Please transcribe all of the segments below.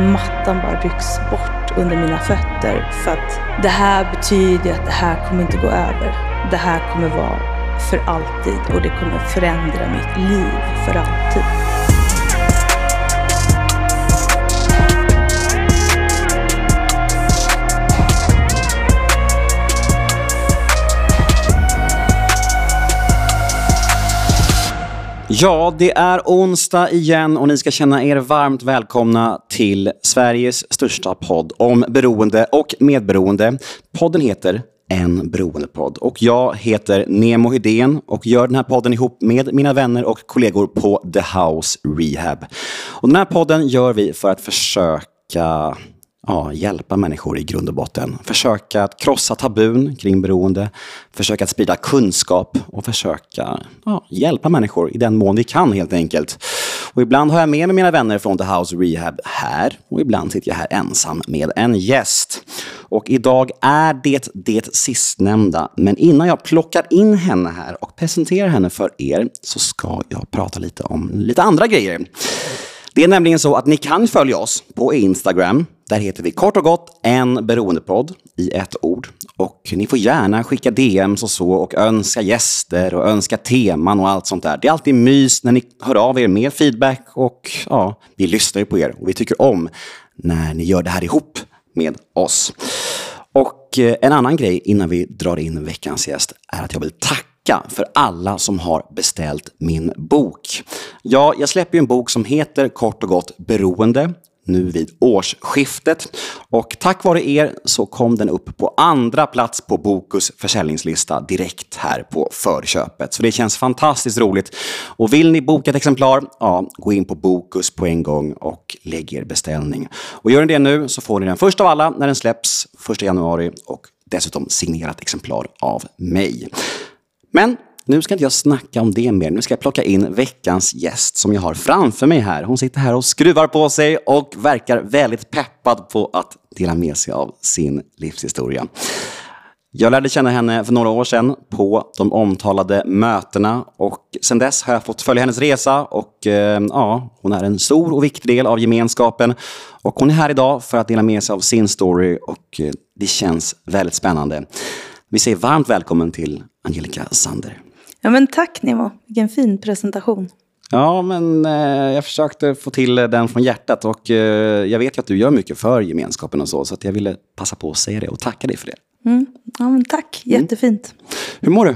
mattan bara rycks bort under mina fötter. För att det här betyder att det här kommer inte gå över. Det här kommer vara för alltid och det kommer förändra mitt liv för alltid. Ja, det är onsdag igen och ni ska känna er varmt välkomna till Sveriges största podd om beroende och medberoende. Podden heter En beroendepodd och jag heter Nemo Hedén och gör den här podden ihop med mina vänner och kollegor på The House Rehab. Och den här podden gör vi för att försöka ja, hjälpa människor i grund och botten. Försöka att krossa tabun kring beroende, försöka att sprida kunskap och försöka ja, hjälpa människor i den mån vi kan helt enkelt. Och ibland har jag med mig mina vänner från The House Rehab här och ibland sitter jag här ensam med en gäst. Och idag är det det sistnämnda, men innan jag plockar in henne här och presenterar henne för er så ska jag prata lite om lite andra grejer. Det är nämligen så att ni kan följa oss på Instagram. Där heter vi kort och gott en beroendepodd i ett ord. Och ni får gärna skicka DMs och så och önska gäster och önska teman och allt sånt där. Det är alltid mys när ni hör av er med feedback och ja, vi lyssnar ju på er och vi tycker om när ni gör det här ihop med oss. Och eh, en annan grej innan vi drar in veckans gäst är att jag vill tacka för alla som har beställt min bok. Ja, jag släpper ju en bok som heter kort och gott Beroende nu vid årsskiftet. Och tack vare er så kom den upp på andra plats på Bokus försäljningslista direkt här på förköpet. Så det känns fantastiskt roligt. Och vill ni boka ett exemplar, ja, gå in på Bokus på en gång och lägg er beställning. Och gör ni det nu så får ni den först av alla när den släpps, 1 januari och dessutom signerat exemplar av mig. Men nu ska inte jag snacka om det mer. Nu ska jag plocka in veckans gäst som jag har framför mig här. Hon sitter här och skruvar på sig och verkar väldigt peppad på att dela med sig av sin livshistoria. Jag lärde känna henne för några år sedan på de omtalade mötena och sedan dess har jag fått följa hennes resa och eh, ja, hon är en stor och viktig del av gemenskapen. Och hon är här idag för att dela med sig av sin story och eh, det känns väldigt spännande. Vi säger varmt välkommen till Angelica Sander. Ja, men tack Nemo, vilken fin presentation. Ja, men eh, jag försökte få till den från hjärtat och eh, jag vet ju att du gör mycket för gemenskapen och så, så att jag ville passa på att säga det och tacka dig för det. Mm. Ja, men tack, mm. jättefint. Mm. Hur mår du?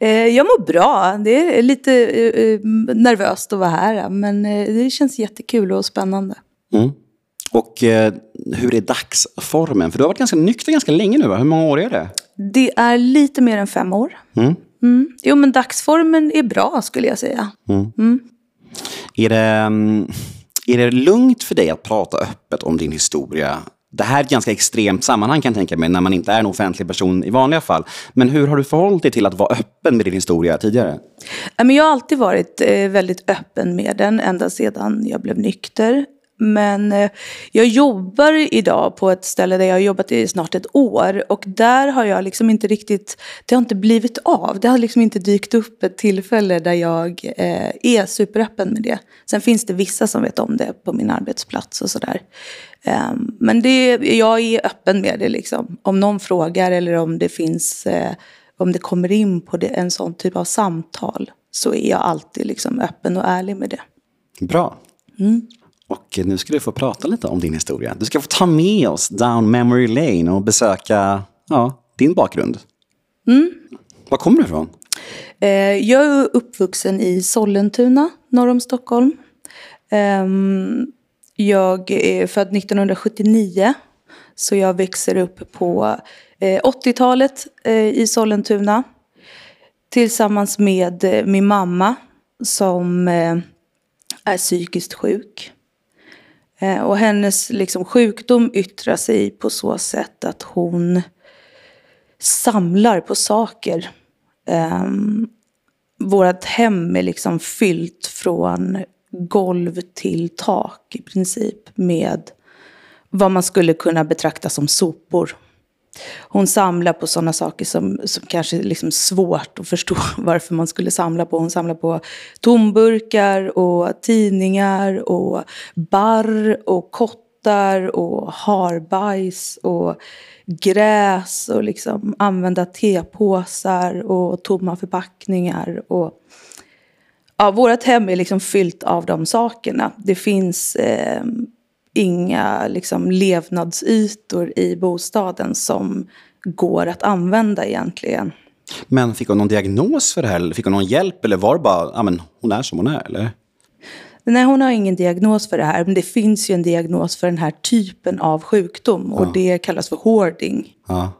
Eh, jag mår bra. Det är lite eh, eh, nervöst att vara här, men eh, det känns jättekul och spännande. Mm. Och hur är dagsformen? För du har varit ganska nykter ganska länge nu, va? Hur många år är det? Det är lite mer än fem år. Mm. Mm. Jo, men dagsformen är bra skulle jag säga. Mm. Mm. Är, det, mm, är det lugnt för dig att prata öppet om din historia? Det här är ett ganska extremt sammanhang kan jag tänka mig, när man inte är en offentlig person i vanliga fall. Men hur har du förhållit dig till att vara öppen med din historia tidigare? Jag har alltid varit eh, väldigt öppen med den, ända sedan jag blev nykter. Men eh, jag jobbar idag på ett ställe där jag har jobbat i snart ett år och där har jag liksom inte riktigt, det har inte blivit av. Det har liksom inte dykt upp ett tillfälle där jag eh, är superöppen med det. Sen finns det vissa som vet om det på min arbetsplats och sådär. Eh, men det, jag är öppen med det liksom. Om någon frågar eller om det finns, eh, om det kommer in på det, en sån typ av samtal så är jag alltid liksom öppen och ärlig med det. Bra. Mm. Och nu ska du få prata lite om din historia. Du ska få ta med oss down memory lane och besöka ja, din bakgrund. Mm. Var kommer du ifrån? Eh, jag är uppvuxen i Sollentuna, norr om Stockholm. Ehm, jag är född 1979, så jag växer upp på 80-talet eh, eh, i Sollentuna. Tillsammans med min mamma som är psykiskt sjuk. Eh, och hennes liksom, sjukdom yttrar sig på så sätt att hon samlar på saker. Ehm, um, vårat hem är liksom fyllt från golv till tak i princip med vad man skulle kunna betrakta som sopor. Hon samlar på sådana saker som, som kanske är liksom svårt att förstå varför man skulle samla på. Hon samlar på tomburkar och tidningar och barr och kottar och harbajs och gräs och liksom använda tepåsar och tomma förpackningar. Och, ja, vårt hem är liksom fyllt av de sakerna. Det finns eh, inga liksom, levnadsytor i bostaden som går att använda egentligen. Men fick hon någon diagnos för det här? Fick hon någon hjälp? Eller var det bara, ja men hon är som hon är? Eller? Nej, hon har ingen diagnos för det här. Men det finns ju en diagnos för den här typen av sjukdom. Och det kallas för hoarding. Ja.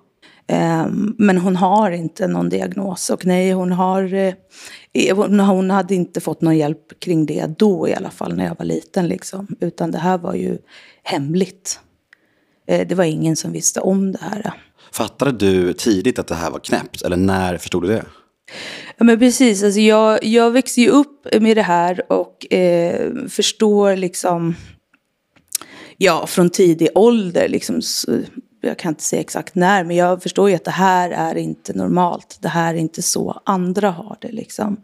Um, men hon har inte någon diagnos. Och nej, hon, har, eh, hon, hon hade inte fått någon hjälp kring det då i alla fall, när jag var liten. Liksom. Utan det här var ju hemligt. Eh, det var ingen som visste om det här. Fattade du tidigt att det här var knäppt? Eller när förstod du det? Ja, men precis. Alltså jag, jag växte ju upp med det här och eh, förstår liksom... Ja, från tidig ålder. Liksom, jag kan inte säga exakt när, men jag förstår ju att det här är inte normalt. Det här är inte så andra har det. Liksom.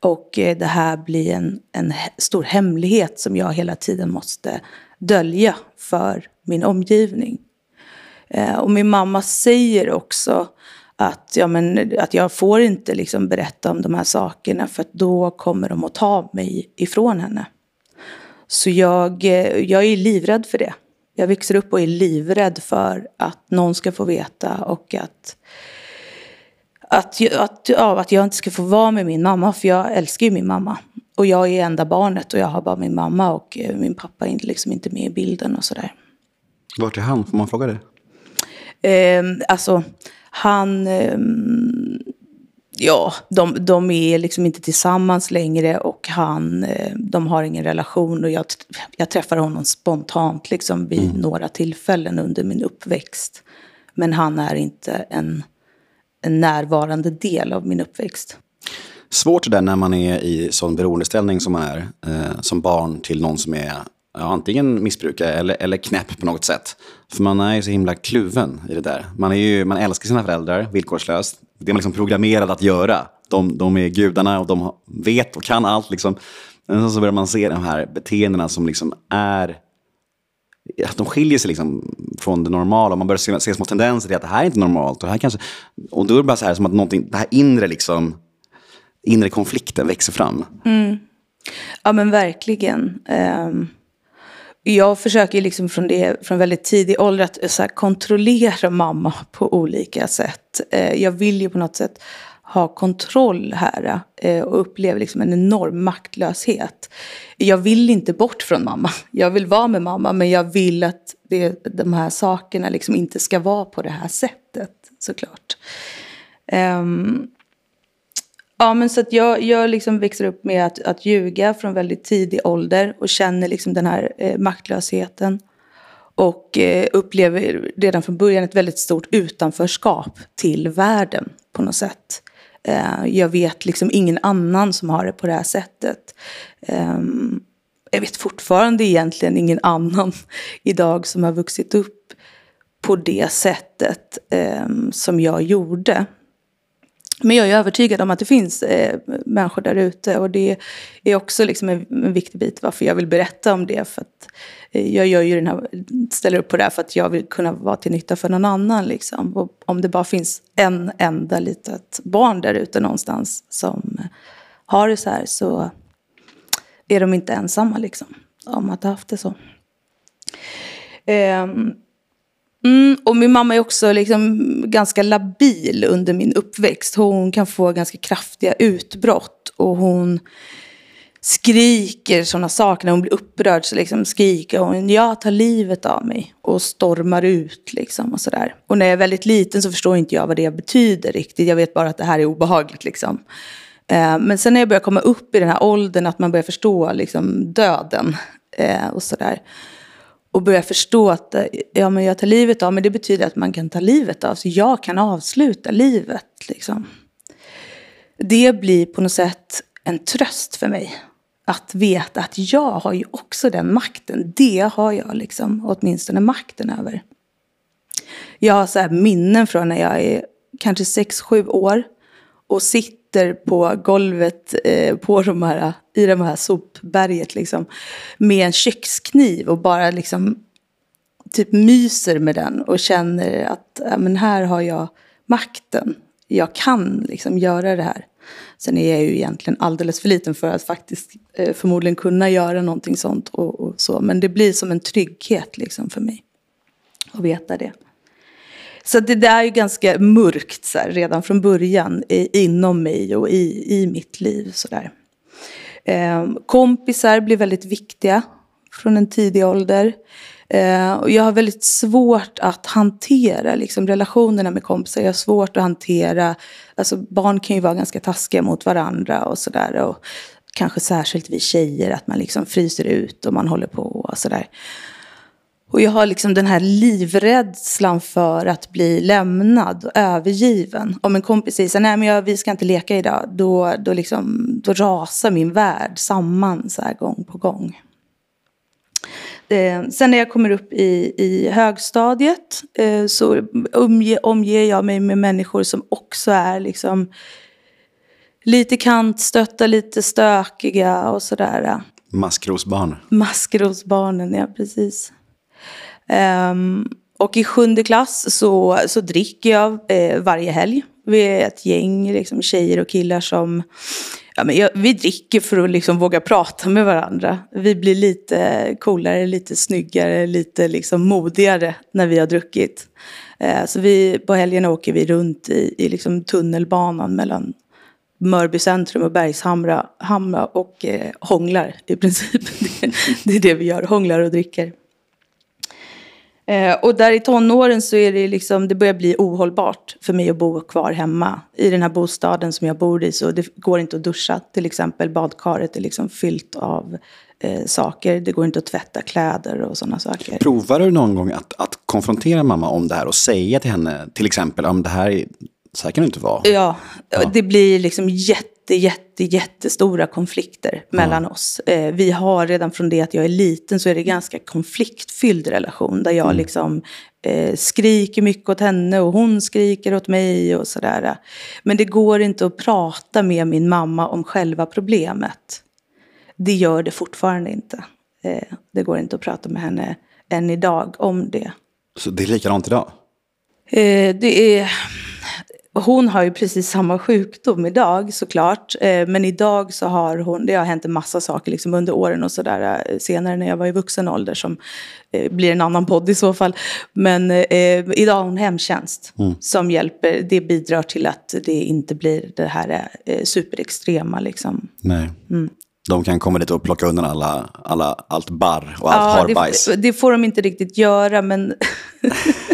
Och eh, det här blir en, en stor hemlighet som jag hela tiden måste dölja för min omgivning. Eh, och min mamma säger också att, ja, men, att jag får inte liksom berätta om de här sakerna för då kommer de att ta mig ifrån henne. Så jag, eh, jag är livrädd för det. Jag växer upp och är livrädd för att någon ska få veta och att, att, att, ja, att jag inte ska få vara med min mamma. För jag älskar ju min mamma. Och jag är enda barnet och jag har bara min mamma och eh, min pappa är liksom inte med i bilden och sådär. Vart är han? Får man fråga det? Eh, alltså, han... Eh, ja, de, de är liksom inte tillsammans längre och han, eh, de har ingen relation. Och jag, jag träffar honom spontant liksom vid mm. några tillfällen under min uppväxt. Men han är inte en, en närvarande del av min uppväxt. Svårt det där när man är i sån beroendeställning som man är, eh, som barn till någon som är antingen missbrukare eller, eller knäpp på något sätt. För man är ju så himla kluven i det där. Man, är ju, man älskar sina föräldrar villkorslöst. Det är man liksom programmerad att göra. De, de är gudarna och de vet och kan allt. Liksom. Men så börjar man se de här beteendena som liksom är de skiljer sig liksom från det normala. Man börjar se, se små tendenser till att det här är inte normalt. Och, det här kanske, och då är det bara så här som att någonting, det här inre, liksom, inre konflikten växer fram. Mm. Ja men verkligen. Um, jag försöker liksom från, det, från väldigt tidig ålder att eh, så här, kontrollera mamma på olika sätt. Eh, jag vill ju på något sätt ha kontroll här eh, och upplever liksom en enorm maktlöshet. Jag vill inte bort från mamma. Jag vill vara med mamma men jag vill att det, de här sakerna liksom inte ska vara på det här sättet såklart. Um, Ja, men så att jag, jag liksom växer upp med att, att ljuga från väldigt tidig ålder och känner liksom den här eh, maktlösheten. Och eh, upplever redan från början ett väldigt stort utanförskap till världen på något sätt. Eh, jag vet liksom ingen annan som har det på det här sättet. Eh, jag vet fortfarande egentligen ingen annan idag som har vuxit upp på det sättet eh, som jag gjorde. Men jag är övertygad om att det finns eh, människor där ute och det är också liksom en, en, viktig bit varför jag vill berätta om det. För att, eh, jag gör ju den här, ställer upp på det här för att jag vill kunna vara till nytta för någon annan. Liksom. Och om det bara finns en enda litet barn där ute någonstans som har det så här så är de inte ensamma liksom, om att ha haft det så. Um, Mm, och min mamma är också liksom ganska labil under min uppväxt. Hon kan få ganska kraftiga utbrott. Och hon skriker sådana saker. När hon blir upprörd så liksom skriker hon jag tar livet av mig. Och stormar ut liksom och sådär. Och när jag är väldigt liten så förstår inte jag vad det betyder riktigt. Jag vet bara att det här är obehagligt liksom. Eh, men sen när jag börjar komma upp i den här åldern att man börjar förstå liksom döden eh, och sådär och börja förstå att eh, ja, men jag tar livet av, men det betyder att man kan ta livet av. Så jag kan avsluta livet. Liksom. Det blir på något sätt en tröst för mig. Att veta att jag har ju också den makten. Det har jag liksom, åtminstone makten över. Jag har så här minnen från när jag är kanske 6-7 år och sitter på golvet eh, på de här, i det här sopberget liksom, med en kökskniv och bara liksom typ myser med den och känner att ja, men här har jag makten. Jag kan liksom göra det här. Sen är jag ju egentligen alldeles för liten för att faktiskt eh, förmodligen kunna göra någonting sånt. Och, och, så. Men det blir som en trygghet liksom för mig att veta det. Så det där är ju ganska mörkt så här, redan från början i, inom mig och i, i mitt liv. Så där. Eh, kompisar blir väldigt viktiga från en tidig ålder. Eh, och jag har väldigt svårt att hantera liksom, relationerna med kompisar. Jag har svårt att hantera, alltså barn kan ju vara ganska taskiga mot varandra och sådär. Kanske särskilt vi tjejer, att man liksom fryser ut och man håller på och sådär. Och jag har liksom den här livrädslan för att bli lämnad och övergiven. Om en kompis säger så nej men jag, vi ska inte leka idag, då, då, liksom, då rasar min värld samman så här gång på gång. Eh, sen när jag kommer upp i, i högstadiet eh, så omge, omger jag mig med människor som också är liksom lite kantstötta, lite stökiga och sådär. Maskrosbarn. Maskrosbarnen, ja precis. Um, och i sjunde klass så, så dricker jag eh, varje helg. Vi är ett gäng liksom, tjejer och killar som ja, men jag, vi dricker för att liksom våga prata med varandra. Vi blir lite coolare, lite snyggare, lite liksom modigare när vi har druckit. Eh, så vi, på helgerna åker vi runt i, i liksom tunnelbanan mellan Mörby centrum och Bergshamra hamra och eh, hånglar i princip. Det, det är det vi gör, hånglar och dricker. Eh, och där i tonåren så är det liksom, det börjar bli ohållbart för mig att bo kvar hemma. I den här bostaden som jag bor i så det går inte att duscha till exempel. Badkaret är liksom fyllt av eh, saker. Det går inte att tvätta kläder och sådana saker. Provar du någon gång att, att konfrontera mamma om det här och säga till henne till exempel om det här så här kan det inte vara? Ja, ja. det blir liksom jätte jätte, jätte, jättestora konflikter mellan oss. Eh, vi har redan från det att jag är liten så är det ganska konfliktfylld relation. Där jag mm. liksom eh, skriker mycket åt henne och hon skriker åt mig och sådär. Men det går inte att prata med min mamma om själva problemet. Det gör det fortfarande inte. Eh, det går inte att prata med henne än idag om det. Så det är likadant idag? Eh, det är hon har ju precis samma sjukdom idag såklart. Eh, men idag så har hon, det har hänt en massa saker liksom under åren och sådär eh, senare när jag var i vuxen ålder som eh, blir en annan podd i så fall. Men eh, idag har hon hemtjänst mm. som hjälper. Det bidrar till att det inte blir det här eh, superextrema liksom. Nej. Mm. De kan komma dit och plocka undan alla, alla, allt barr och allt ja, harbajs. Det, det får de inte riktigt göra men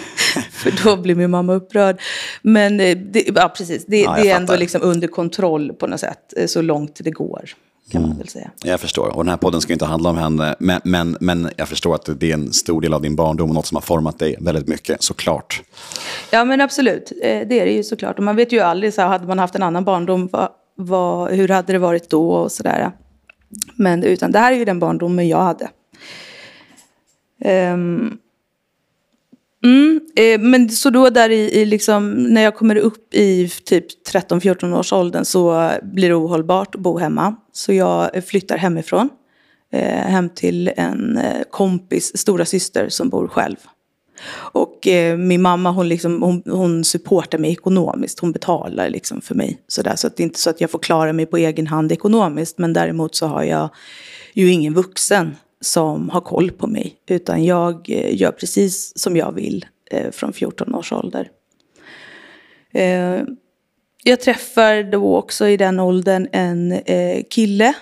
för då blir min mamma upprörd. Men eh, det, ja, precis, det, ja, det är ändå liksom under kontroll på något sätt, eh, så långt det går. Kan man mm. väl säga. Jag förstår, och den här podden ska inte handla om henne, men, men, men jag förstår att det är en stor del av din barndom och något som har format dig väldigt mycket, såklart. Ja, men absolut, eh, det är det ju såklart. Och man vet ju aldrig, så här, hade man haft en annan barndom, vad, vad, hur hade det varit då och sådär. Men utan det här är ju den barndomen jag hade. Um, Mm, eh, men så då där i, i liksom, när jag kommer upp i typ 13-14 års åldern så blir det ohållbart att bo hemma. Så jag flyttar hemifrån. Eh, hem till en eh, kompis stora syster som bor själv. Och eh, min mamma hon, liksom, hon, hon supportar mig ekonomiskt. Hon betalar liksom för mig. Så, där, så att det är inte så att jag får klara mig på egen hand ekonomiskt. Men däremot så har jag ju ingen vuxen som har koll på mig. Utan jag eh, gör precis som jag vill eh, från 14 års ålder. Eh, jag träffar då också i den åldern en kille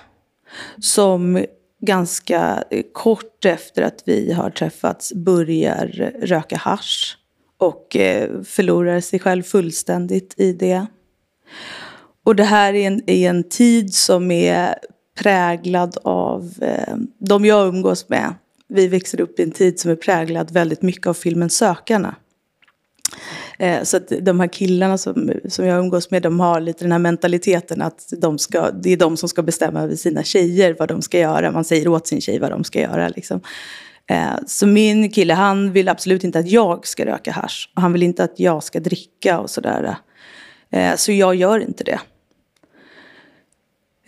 som ganska kort efter att vi har träffats börjar röka hash och förlorar sig själv fullständigt i det. Och det här är en, är en tid som är präglad av eh, de jag umgås med. Vi växer upp i en tid som är präglad väldigt mycket av filmen Sökarna. Eh, så att de här killarna som, som jag umgås med, de har lite den här mentaliteten att de ska, det är de som ska bestämma över sina tjejer vad de ska göra. Man säger åt sin tjej vad de ska göra. Liksom. Eh, så min kille, han vill absolut inte att jag ska röka hash. Och han vill inte att jag ska dricka och sådär. Eh, så jag gör inte det.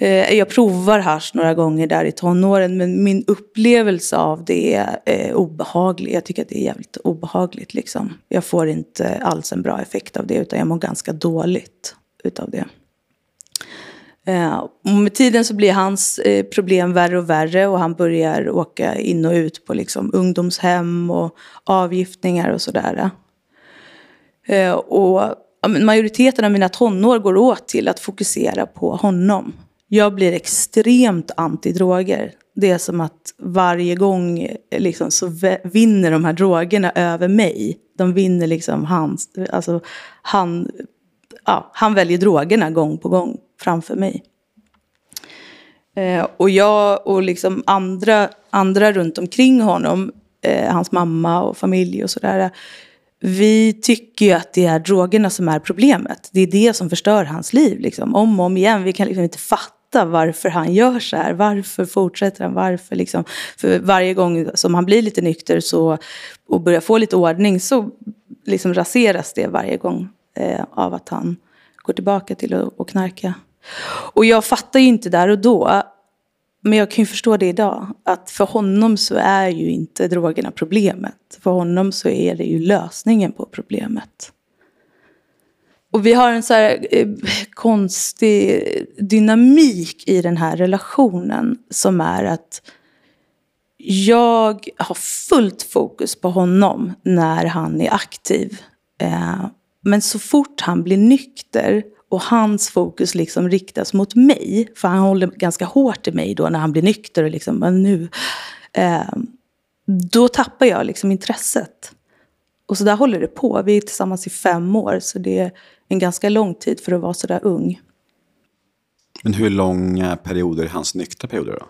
Eh, jag provar hash några gånger där i tonåren men min upplevelse av det är eh, obehaglig. Jag tycker att det är jävligt obehagligt. Liksom. Jag får inte alls en bra effekt av det utan jag mår ganska dåligt utav det. Eh, och med tiden så blir hans eh, problem värre och värre och han börjar åka in och ut på liksom ungdomshem och avgiftningar och sådär. Eh, och majoriteten av mina tonår går åt till att fokusera på honom. Jag blir extremt anti-droger. Det är som att varje gång liksom, så vinner de här drogerna över mig. De vinner liksom hans, alltså han, ja, han väljer drogerna gång på gång framför mig. Eh, och jag och liksom andra, andra runt omkring honom, eh, hans mamma och familj och sådär. Vi tycker ju att det är drogerna som är problemet. Det är det som förstör hans liv. Liksom. Om och om igen. Vi kan liksom inte fatta fatta varför han gör så här. Varför fortsätter han? Varför liksom? För varje gång som han blir lite nykter så, och börjar få lite ordning så liksom raseras det varje gång eh, av att han går tillbaka till att, att knarka. Och jag fattar ju inte där och då, men jag kan ju förstå det idag, att för honom så är ju inte drogerna problemet. För honom så är det ju lösningen på problemet. Och vi har en så här eh, konstig dynamik i den här relationen som är att jag har fullt fokus på honom när han är aktiv. Eh, men så fort han blir nykter och hans fokus liksom riktas mot mig, för han håller ganska hårt i mig då när han blir nykter och liksom, nu, eh, då tappar jag liksom intresset. Och så där håller det på. Vi är tillsammans i fem år, så det är en ganska lång tid för att vara så där ung. Men hur långa perioder är hans nyktra perioder då?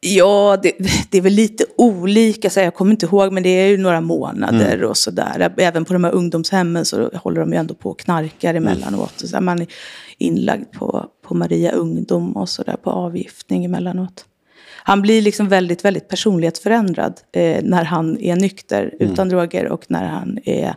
Ja, det, det, är väl lite olika, så jag kommer inte ihåg, men det är ju några månader mm. och sådär. Även på de här ungdomshemmen så håller de ju ändå på och knarkar mm. emellanåt. Mm. Så man är inlagd på, på Maria Ungdom och sådär, på avgiftning emellanåt. Han blir liksom väldigt, väldigt personlighetsförändrad eh, när han är nykter, mm. utan droger, och när han är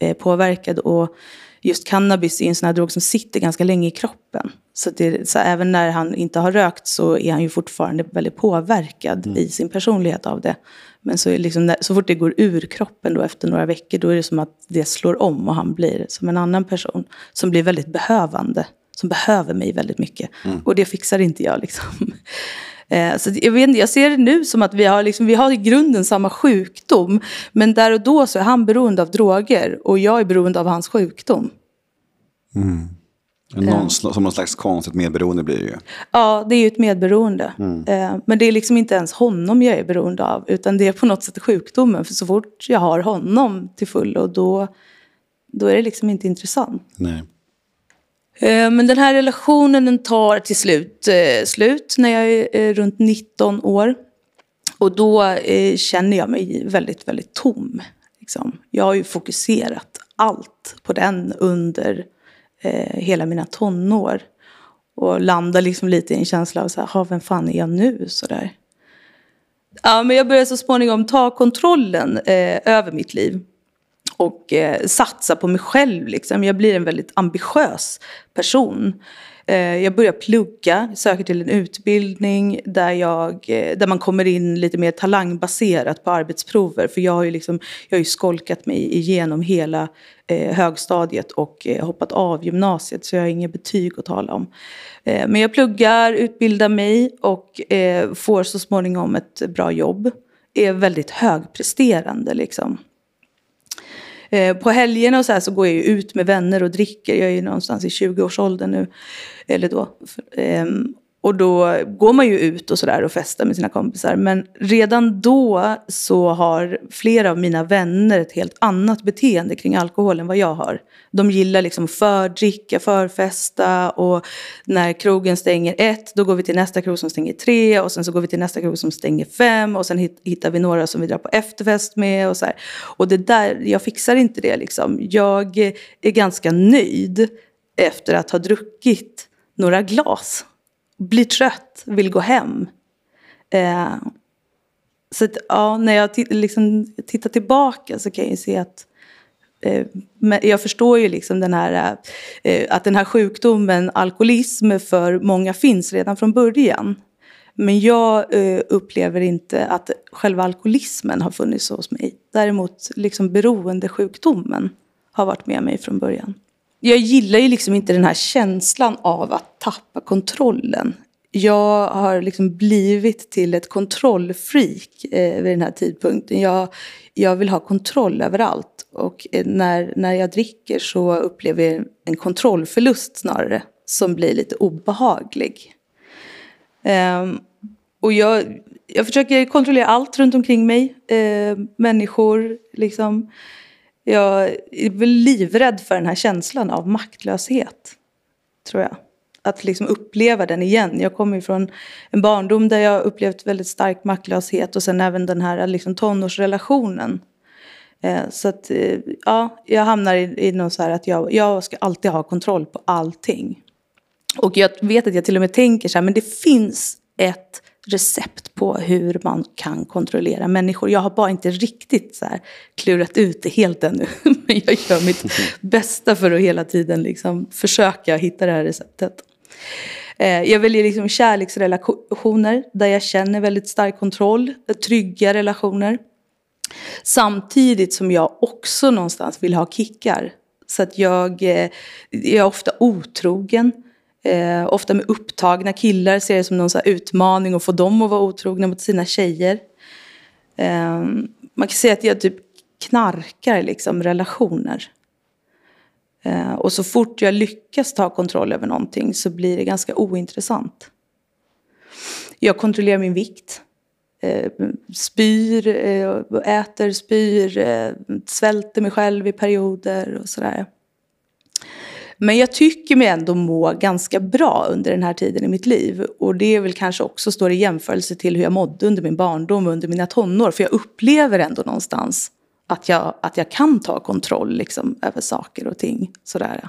eh, påverkad. Och just cannabis är en sån här drog som sitter ganska länge i kroppen. Så, det, så även när han inte har rökt så är han ju fortfarande väldigt påverkad mm. i sin personlighet av det. Men så, liksom, så fort det går ur kroppen då efter några veckor då är det som att det slår om och han blir som en annan person. Som blir väldigt behövande. Som behöver mig väldigt mycket. Mm. Och det fixar inte jag liksom. Eh, så jag, vet jag ser det nu som att vi har, liksom, vi har i grunden samma sjukdom. Men där och då så är han beroende av droger och jag är beroende av hans sjukdom. Mm. Någon, som någon slags konstigt medberoende blir det ju. Ja, det är ju ett medberoende. Mm. Eh, men det är liksom inte ens honom jag är beroende av. Utan det är på något sätt sjukdomen. För så fort jag har honom till fullo då, då är det liksom inte intressant. Nej. Eh, men den här relationen den tar till slut eh, slut när jag är eh, runt 19 år. Och då eh, känner jag mig väldigt, väldigt tom. Liksom. Jag har ju fokuserat allt på den under eh, hela mina tonår. Och landar liksom lite i en känsla av så här, vem fan är jag nu? Så där. Ja, men jag börjar så småningom ta kontrollen eh, över mitt liv och eh, satsa på mig själv. Liksom. Jag blir en väldigt ambitiös person. Eh, jag börjar plugga, söker till en utbildning där, jag, eh, där man kommer in lite mer talangbaserat på arbetsprover. För jag har ju, liksom, jag har ju skolkat mig igenom hela eh, högstadiet och eh, hoppat av gymnasiet så jag har inga betyg att tala om. Eh, men jag pluggar, utbildar mig och eh, får så småningom ett bra jobb. Är väldigt högpresterande liksom. Eh, på helgerna och så här så går jag ju ut med vänner och dricker. Jag är ju någonstans i 20-årsåldern nu. Eller då. Ehm, och då går man ju ut och sådär och festar med sina kompisar. Men redan då så har flera av mina vänner ett helt annat beteende kring alkohol än vad jag har. De gillar liksom fördricka, förfesta och när krogen stänger ett då går vi till nästa krog som stänger tre och sen så går vi till nästa krog som stänger fem och sen hittar vi några som vi drar på efterfest med och så här. Och det där, jag fixar inte det liksom. Jag är ganska nöjd efter att ha druckit några glas blir trött, vill gå hem. Eh, så att, ja, när jag liksom tittar tillbaka så kan jag se att Eh, men jag förstår ju liksom den här, eh, att den här sjukdomen, alkoholism, för många finns redan från början. Men jag eh, upplever inte att själva alkoholismen har funnits hos mig. Däremot liksom beroendesjukdomen har varit med mig från början. Jag gillar ju liksom inte den här känslan av att tappa kontrollen. Jag har liksom blivit till ett kontrollfreak eh, vid den här tidpunkten. Jag, jag vill ha kontroll över allt. Och eh, när, när jag dricker så upplever jag en kontrollförlust snarare. Som blir lite obehaglig. Um, och jag, jag försöker kontrollera allt runt omkring mig. Eh, människor, liksom. Jag är väl livrädd för den här känslan av maktlöshet. Tror jag. Att liksom uppleva den igen. Jag kommer från en barndom där jag upplevt väldigt stark maktlöshet. Och sen även den här liksom, tonårsrelationen. Eh, så att, eh, ja, jag hamnar i, i något så här att jag, jag ska alltid ha kontroll på allting. Och jag vet att jag till och med tänker så här, men det finns ett recept på hur man kan kontrollera människor. Jag har bara inte riktigt så klurat ut det helt ännu. Men jag gör mitt bästa för att hela tiden liksom försöka hitta det här receptet. Eh, jag väljer liksom kärleksrelationer där jag känner väldigt stark kontroll, trygga relationer. Samtidigt som jag också någonstans vill ha kickar. Så att jag, eh, jag är ofta otrogen. Eh, ofta med upptagna killar ser det som någon så utmaning att få dem att vara otrogna mot sina tjejer. Eh, man kan säga att jag typ knarkar liksom relationer. Eh, och så fort jag lyckas ta kontroll över någonting så blir det ganska ointressant. Jag kontrollerar min vikt. Eh, spyr, eh, äter, spyr, eh, svälter mig själv i perioder och sådär. Men jag tycker mig ändå må ganska bra under den här tiden i mitt liv. Och det är väl kanske också står i jämförelse till hur jag mådde under min barndom och under mina tonår. För jag upplever ändå någonstans att jag, att jag kan ta kontroll liksom, över saker och ting. Sådär.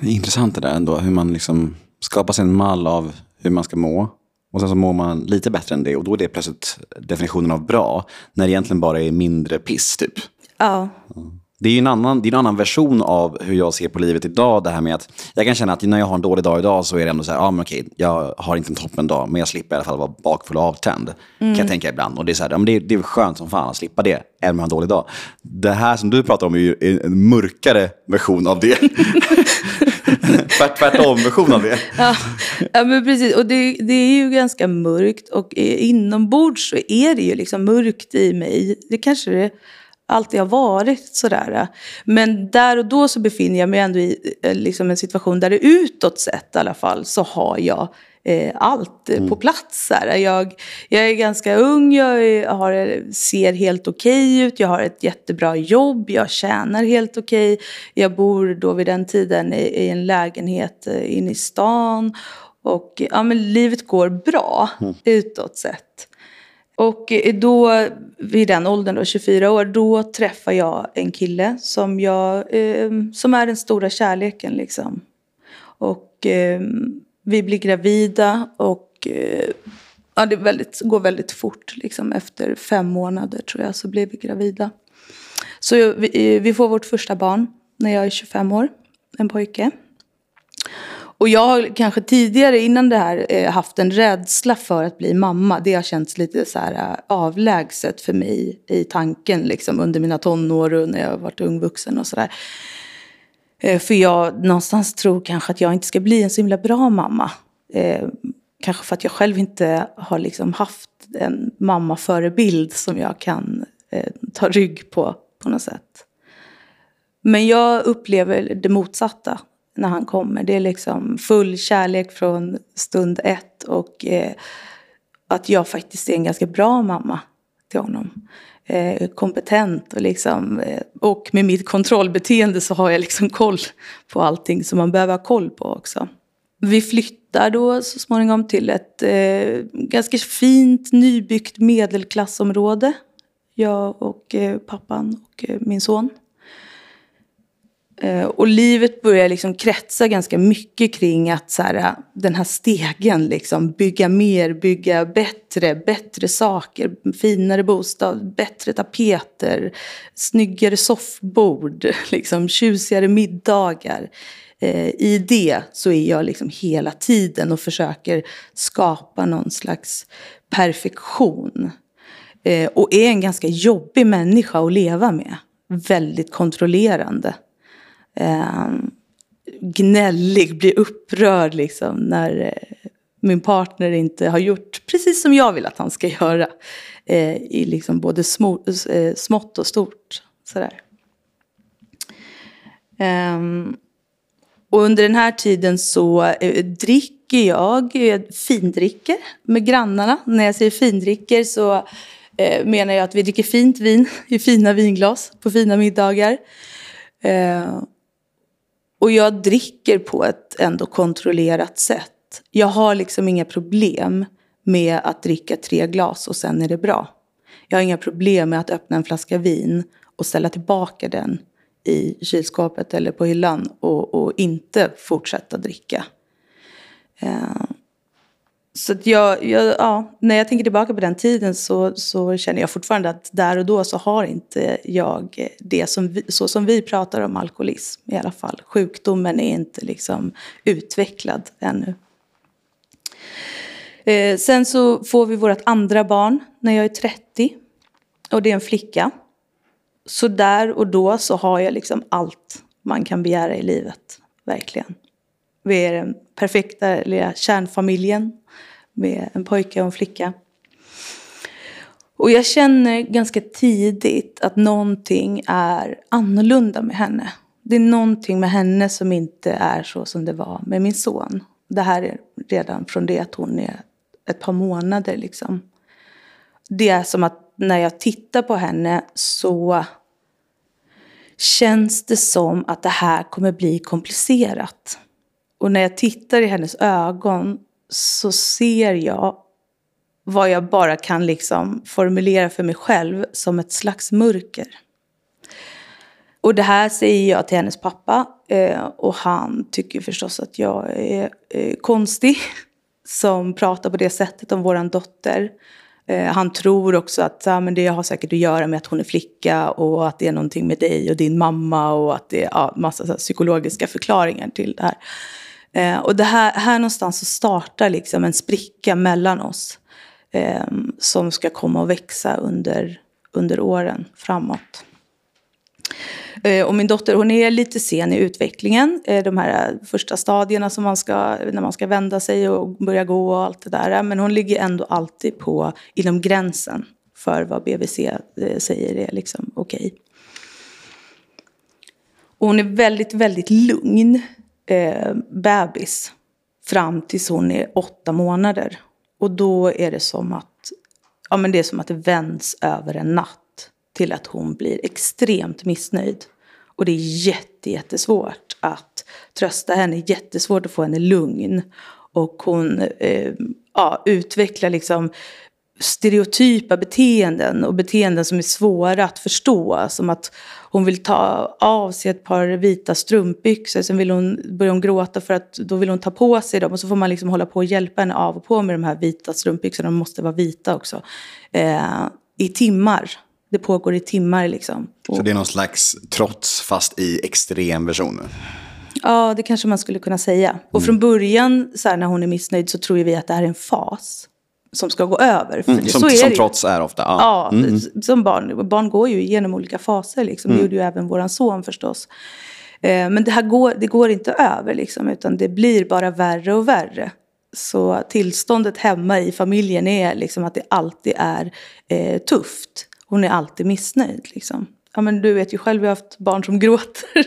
Det är intressant det där ändå, hur man liksom skapar sig en mall av hur man ska må. Och sen så mår man lite bättre än det och då är det plötsligt definitionen av bra. När det egentligen bara är mindre piss typ. Ja. Mm. Det är ju en annan, det är en annan version av hur jag ser på livet idag. Det här med att jag kan känna att när jag har en dålig dag idag så är det ändå så här, ja men okej, jag har inte en toppen dag, men jag slipper i alla fall vara bakfull och avtänd. Mm. Kan jag mm. tänka ibland. Och det är, så här, ja, men det, är, det är skönt som fan att slippa det, även om jag har en dålig dag. Det här som du pratar om är ju en mörkare version av det. Tvärt, tvärtom-version av det. Ja, ja men precis. Och det, det, är ju ganska mörkt. Och inombords så är det ju liksom mörkt i mig. Det kanske det alltid har varit sådär. Men där och då så befinner jag mig ändå i eh, liksom en situation där det utåt sett i alla fall så har jag eh, allt mm. på plats. Här. Jag, jag är ganska ung, jag har, ser helt okej okay ut, jag har ett jättebra jobb, jag tjänar helt okej. Okay. Jag bor då vid den tiden i, i en lägenhet eh, inne i stan. Och ja, men livet går bra mm. utåt sett. Och eh, då, vid den åldern, då, 24 år, då träffar jag en kille som, jag, eh, som är den stora kärleken. Liksom. Och eh, vi blir gravida och eh, ja, det väldigt, går väldigt fort. Liksom. Efter fem månader tror jag så blir vi gravida. Så vi, eh, vi får vårt första barn när jag är 25 år, en pojke. Och jag har kanske tidigare innan det här eh, haft en rädsla för att bli mamma. Det har känts lite så här eh, avlägset för mig i tanken liksom under mina tonår och när jag har varit ung vuxen och sådär. Eh, för jag någonstans tror kanske att jag inte ska bli en så himla bra mamma. Kanske för att jag själv inte har liksom haft en mammaförebild som jag kan ta rygg på på något sätt. Men jag upplever det motsatta när han kommer. Det är liksom full kärlek från stund ett och eh, att jag faktiskt är en ganska bra mamma till honom. Eh, kompetent och liksom, eh, och med mitt kontrollbeteende så har jag liksom koll på allting som man behöver ha koll på också. Vi flyttar då så småningom till ett eh, ganska fint nybyggt medelklassområde. Jag och eh, pappan och eh, min son. Eh, och livet börjar liksom kretsa ganska mycket kring att så här, den här stegen, liksom, bygga mer, bygga bättre, bättre saker, finare bostad, bättre tapeter, snyggare soffbord, liksom, tjusigare middagar. Eh, I det så är jag liksom hela tiden och försöker skapa någon slags perfektion. Eh, och är en ganska jobbig människa att leva med. Väldigt kontrollerande eh, gnällig, blir upprörd liksom när eh, min partner inte har gjort precis som jag vill att han ska göra. Eh, I liksom både små, eh, smått och stort. Sådär. Um, och under den här tiden så eh, dricker jag eh, jag findricker med grannarna. När jag säger findricker så eh, menar jag att vi dricker fint vin i fina vinglas på fina middagar. Eh, och jag dricker på ett ändå kontrollerat sätt. Jag har liksom inga problem med att dricka tre glas och sen är det bra. Jag har inga problem med att öppna en flaska vin och ställa tillbaka den i kylskåpet eller på hyllan och, och inte fortsätta dricka. Eh, så att jag, jag, ja, när jag tänker tillbaka på den tiden så, så känner jag fortfarande att där och då så har inte jag det som vi, så som vi pratar om alkoholism i alla fall. Sjukdomen är inte liksom utvecklad ännu. Eh, sen så får vi vårt andra barn när jag är 30 och det är en flicka. Så där och då så har jag liksom allt man kan begära i livet, verkligen. Vi är den perfekta lilla kärnfamiljen med en pojke och en flicka. Och jag känner ganska tidigt att någonting är annorlunda med henne. Det är någonting med henne som inte är så som det var med min son. Det här är redan från det att hon är ett par månader liksom. Det är som att när jag tittar på henne så känns det som att det här kommer bli komplicerat. Och när jag tittar i hennes ögon så ser jag vad jag bara kan liksom formulera för mig själv som ett slags mörker. Och det här säger jag till hennes pappa eh, och han tycker förstås att jag är eh, konstig som pratar på det sättet om vår dotter. Eh, han tror också att ja, men det har säkert att göra med att hon är flicka och att det är någonting med dig och din mamma och att det är ja, massa psykologiska förklaringar till det här. Eh, och det här, här någonstans så startar liksom en spricka mellan oss eh, som ska komma att växa under, under åren framåt. Eh, och min dotter hon är lite sen i utvecklingen. Eh, de här första stadierna som man ska, när man ska vända sig och börja gå och allt det där. Men hon ligger ändå alltid på, inom gränsen för vad BVC eh, säger är liksom okej. Okay. Och hon är väldigt, väldigt lugn eh, bebis fram tills hon är åtta månader. Och då är det som att, ja, men det är som att det vänds över en natt till att hon blir extremt missnöjd. Och det är jätte, jättesvårt att trösta henne, jättesvårt att få henne lugn. Och hon eh, ja, utvecklar liksom stereotypa beteenden och beteenden som är svåra att förstå. Som att hon vill ta av sig ett par vita strumpbyxor, sen vill hon, börjar hon gråta för att då vill hon ta på sig dem. Och så får man liksom hålla på och hjälpa henne av och på med de här vita strumpbyxorna, de måste vara vita också. Eh, I timmar. Det pågår i timmar liksom. Så det är någon slags trots fast i extrem version? Ja, det kanske man skulle kunna säga. Och mm. från början, så här, när hon är missnöjd, så tror vi att det här är en fas som ska gå över. Mm, som, som trots är ofta. Ja, ja mm. som barn. Barn går ju igenom olika faser. Liksom. Det mm. gjorde ju även vår son förstås. Eh, men det här går, det går inte över, liksom, utan det blir bara värre och värre. Så tillståndet hemma i familjen är liksom att det alltid är eh, tufft. Hon är alltid missnöjd. Liksom. Ja, men du vet ju själv, vi har haft barn som gråter.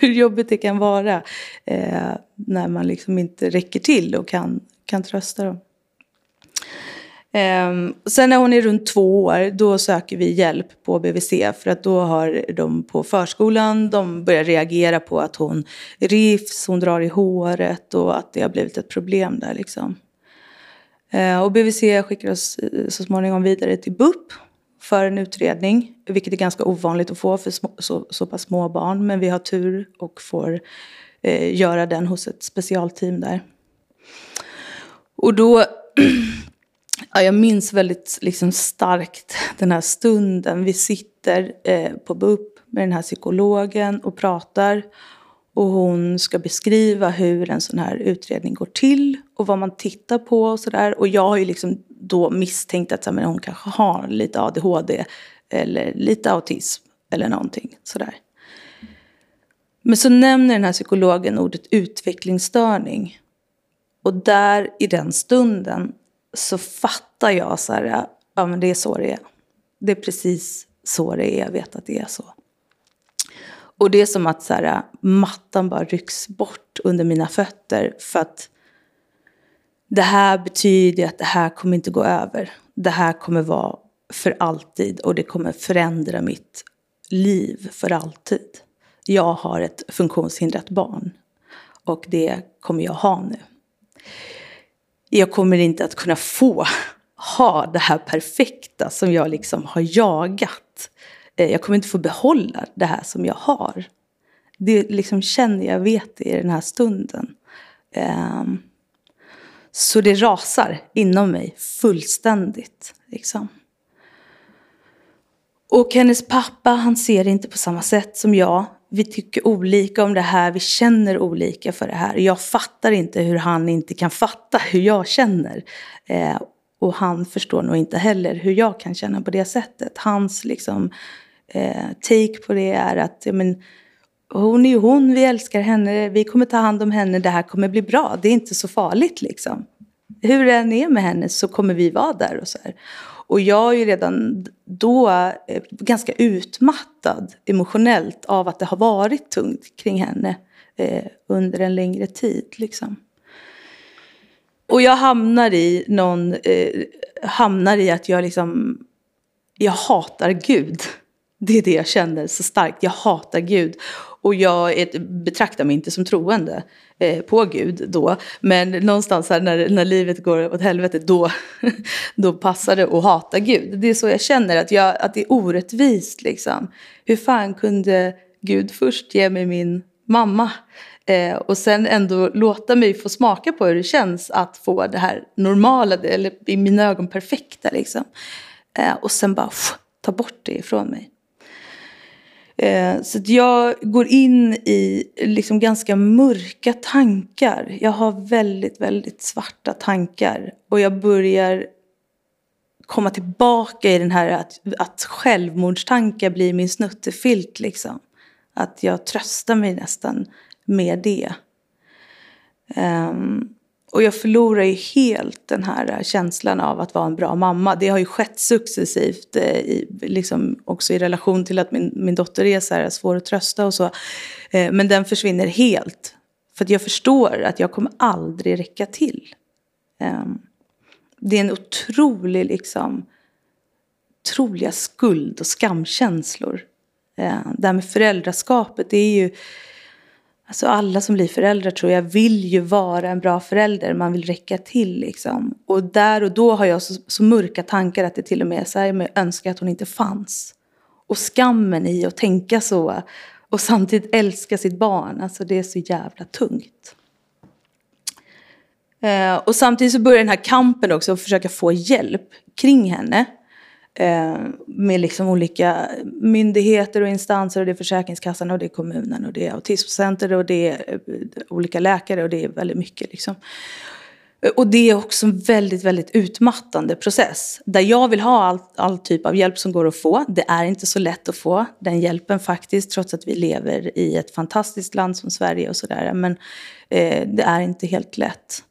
Hur jobbigt det kan vara eh, när man liksom inte räcker till och kan, kan trösta dem. Um, sen när hon är runt två år, då söker vi hjälp på BVC. För att då har de på förskolan, de börjar reagera på att hon rivs, hon drar i håret och att det har blivit ett problem där liksom. Uh, och BVC skickar oss eh, så småningom vidare till BUP för en utredning, vilket är ganska ovanligt att få för små, så, så pass små barn. Men vi har tur och får uh, göra den hos ett specialteam där. Och då, ja, jag minns väldigt liksom, starkt den här stunden. Vi sitter eh, på BUP med den här psykologen och pratar. Och hon ska beskriva hur en sån här utredning går till och vad man tittar på och sådär. Och jag har ju liksom då misstänkt att men hon kanske har lite ADHD eller lite autism eller någonting sådär. Men så nämner den här psykologen ordet utvecklingsstörning. Och där i den stunden så fattar jag så här, ja men det är så det är. Det är precis så det är, jag vet att det är så. Och det är som att så här, mattan bara rycks bort under mina fötter. För att det här betyder att det här kommer inte gå över. Det här kommer vara för alltid och det kommer förändra mitt liv för alltid. Jag har ett funktionshindrat barn och det kommer jag ha nu. Jag kommer inte att kunna få ha det här perfekta som jag liksom har jagat. Eh, jag kommer inte få behålla det här som jag har. Det liksom känner jag, vet det i den här stunden. Ehm, så det rasar inom mig fullständigt. Liksom. Och hennes pappa, han ser det inte på samma sätt som jag. Vi tycker olika om det här, vi känner olika för det här. Jag fattar inte hur han inte kan fatta hur jag känner. Eh, och han förstår nog inte heller hur jag kan känna på det sättet. Hans liksom, eh, take på det är att men, hon är ju hon, vi älskar henne, vi kommer ta hand om henne, det här kommer bli bra. Det är inte så farligt liksom. Hur det än är med henne så kommer vi vara där och så här. Och jag är ju redan då eh, ganska utmattad emotionellt av att det har varit tungt kring henne eh, under en längre tid. Liksom. Och jag hamnar i någon, eh, hamnar i att jag liksom, jag hatar Gud. Det är det jag känner så starkt. Jag hatar Gud. Och jag är, betraktar mig inte som troende eh, på Gud då. Men någonstans här när, när livet går åt helvete, då, då passar det att hata Gud. Det är så jag känner, att, jag, att det är orättvist. Liksom. Hur fan kunde Gud först ge mig min mamma? Eh, och sen ändå låta mig få smaka på hur det känns att få det här normala, eller i mina ögon perfekta. Liksom. Eh, och sen bara pff, ta bort det ifrån mig. Eh, så jag går in i liksom ganska mörka tankar. Jag har väldigt, väldigt svarta tankar. Och jag börjar komma tillbaka i den här att, att självmordstankar blir min snuttefilt. Liksom. Att jag tröstar mig nästan med det. Um, och jag förlorar ju helt den här eh, känslan av att vara en bra mamma. Det har ju skett successivt, eh, i, liksom också i relation till att min, min dotter är så här svår att trösta och så. Eh, men den försvinner helt. För att jag förstår att jag kommer aldrig räcka till. Eh, det är en otrolig, liksom, otroliga skuld och skamkänslor. Eh, det här med föräldraskapet, det är ju Alltså alla som blir föräldrar tror jag vill ju vara en bra förälder. Man vill räcka till liksom. Och där och då har jag så, så mörka tankar att det till och med är så här, jag önskar att hon inte fanns. Och skammen i att tänka så. Och samtidigt älska sitt barn. Alltså det är så jävla tungt. Eh, och samtidigt så börjar den här kampen också att försöka få hjälp kring henne. Eh, med liksom olika myndigheter och instanser och det är Försäkringskassan och det är kommunen och det är autismcenter och det är eh, olika läkare och det är väldigt mycket liksom. Eh, och det är också en väldigt, väldigt utmattande process. Där jag vill ha all, all typ av hjälp som går att få. Det är inte så lätt att få den hjälpen faktiskt, trots att vi lever i ett fantastiskt land som Sverige och sådär. Men eh, det är inte helt lätt.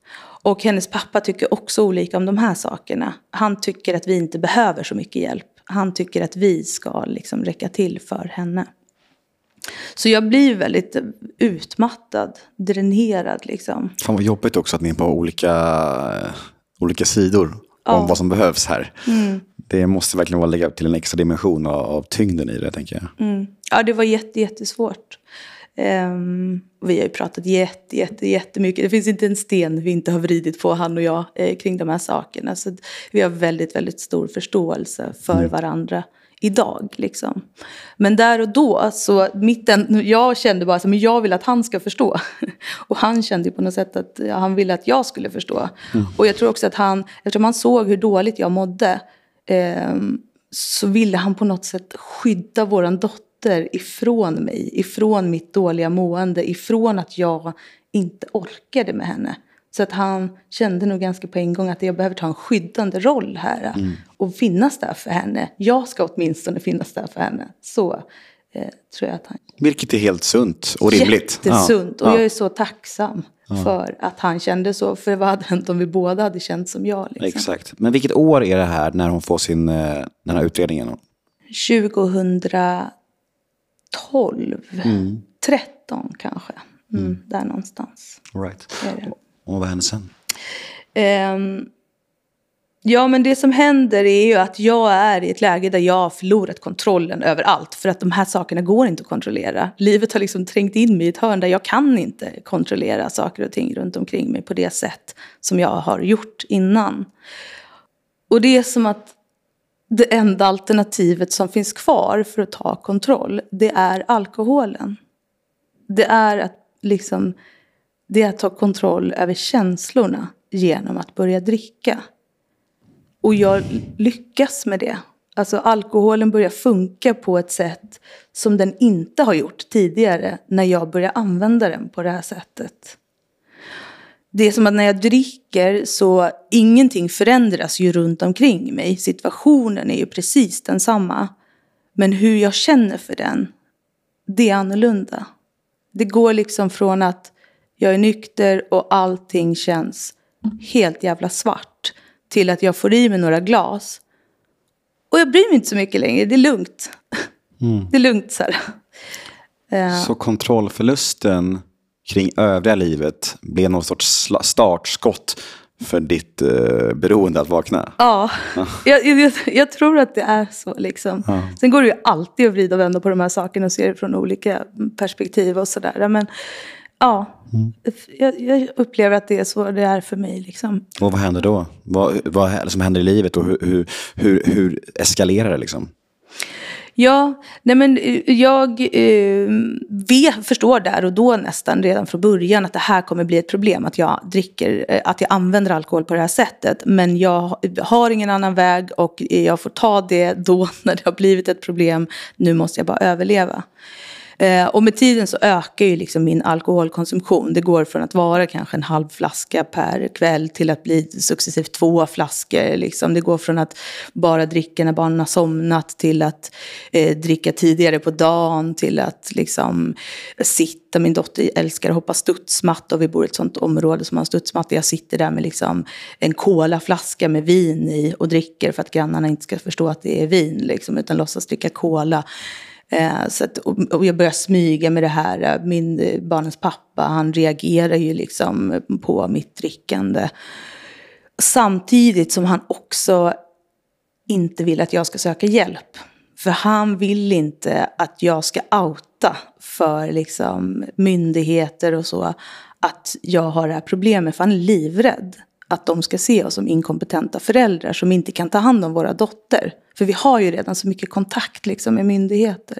Och hennes pappa tycker också olika om de här sakerna. Han tycker att vi inte behöver så mycket hjälp. Han tycker att vi ska liksom räcka till för henne. Så jag blir väldigt utmattad, dränerad liksom. Fan vad jobbigt också att ni är på olika, olika sidor ja. om vad som behövs här. Mm. Det måste verkligen vara lägga till en extra dimension av, av tyngden i det, tänker jag. Mm. Ja, det var jätte, jättesvårt. Um, vi har ju pratat jätte, jätte, jättemycket. Det finns inte en sten vi inte har vridit på, han och jag, eh, kring de här sakerna. Så vi har väldigt, väldigt stor förståelse för mm. varandra idag. Liksom. Men där och då, så mitten, jag kände bara att jag vill att han ska förstå. Och han kände på något sätt att ja, han ville att jag skulle förstå. Mm. Och jag tror också att han, eftersom han såg hur dåligt jag mådde, eh, så ville han på något sätt skydda våran dotter ifrån mig, ifrån mitt dåliga mående, ifrån att jag inte orkade med henne. Så att han kände nog ganska på en gång att jag behöver ta en skyddande roll här mm. och finnas där för henne. Jag ska åtminstone finnas där för henne. Så eh, tror jag att han... Vilket är helt sunt och rimligt. Jättesunt. Ja. Och jag är så tacksam ja. för att han kände så. För vad hade hänt om vi båda hade känt som jag? Liksom. Exakt. Men vilket år är det här när hon får sin, eh, den här utredningen? 2012. Mm. 13 kanske. Mm, mm. Där någonstans. Right. Och vad hände sen? Um, ja, men det som händer är ju att jag är i ett läge där jag har förlorat kontrollen över allt. För att de här sakerna går inte att kontrollera. Livet har liksom trängt in mig i ett hörn där jag kan inte kontrollera saker och ting runt omkring mig på det sätt som jag har gjort innan. Och det är som att det enda alternativet som finns kvar för att ta kontroll, det är alkoholen. Det är att liksom det är att ta kontroll över känslorna genom att börja dricka. Och jag lyckas med det. Alltså alkoholen börjar funka på ett sätt som den inte har gjort tidigare när jag börjar använda den på det här sättet. Det är som att när jag dricker så ingenting förändras ju runt omkring mig. Situationen är ju precis densamma. Men hur jag känner för den, det är annorlunda. Det går liksom från att jag är nykter och allting känns helt jävla svart. Till att jag får i mig några glas. Och jag bryr mig inte så mycket längre, det är lugnt. Mm. Det är lugnt så här. Så kontrollförlusten kring övriga livet blev någon sorts startskott för ditt uh, beroende att vakna? Ja, jag, jag, jag, tror att det är så. Liksom. Ja. Sen går det ju alltid att vrida och vända på de här sakerna och se det från olika perspektiv och sådär. Men Ja, mm. jag, jag, upplever att det är så det är för mig. Liksom. Och vad händer då? Vad, vad som händer i livet och hur, hur, hur, hur eskalerar det? Liksom? Ja, nej men eh, jag eh, vet, förstår där och då nästan redan från början att det här kommer bli ett problem. Att jag dricker, eh, att jag använder alkohol på det här sättet. Men jag har ingen annan väg och jag får ta det då när det har blivit ett problem. Nu måste jag bara överleva. Eh, och med tiden så ökar ju liksom min alkoholkonsumtion. Det går från att vara kanske en halv flaska per kväll till att bli successivt två flaskor. Liksom. Det går från att bara dricka när barnen har somnat till att eh, dricka tidigare på dagen till att liksom, sitta. Min dotter älskar att hoppa studsmatta och vi bor i ett sånt område som har studsmatta. Jag sitter där med liksom en colaflaska med vin i och dricker för att grannarna inte ska förstå att det är vin liksom, utan låtsas dricka cola. Eh, så att, och jag börjar smyga med det här. Eh, min, eh, barnens pappa, han reagerar ju liksom eh, på mitt drickande. Samtidigt som han också inte vill att jag ska söka hjälp. För han vill inte att jag ska outa för liksom myndigheter och så att jag har det här problemet. För han är livrädd att de ska se oss som inkompetenta föräldrar som inte kan ta hand om våra dotter. För vi har ju redan så mycket kontakt liksom, med myndigheter.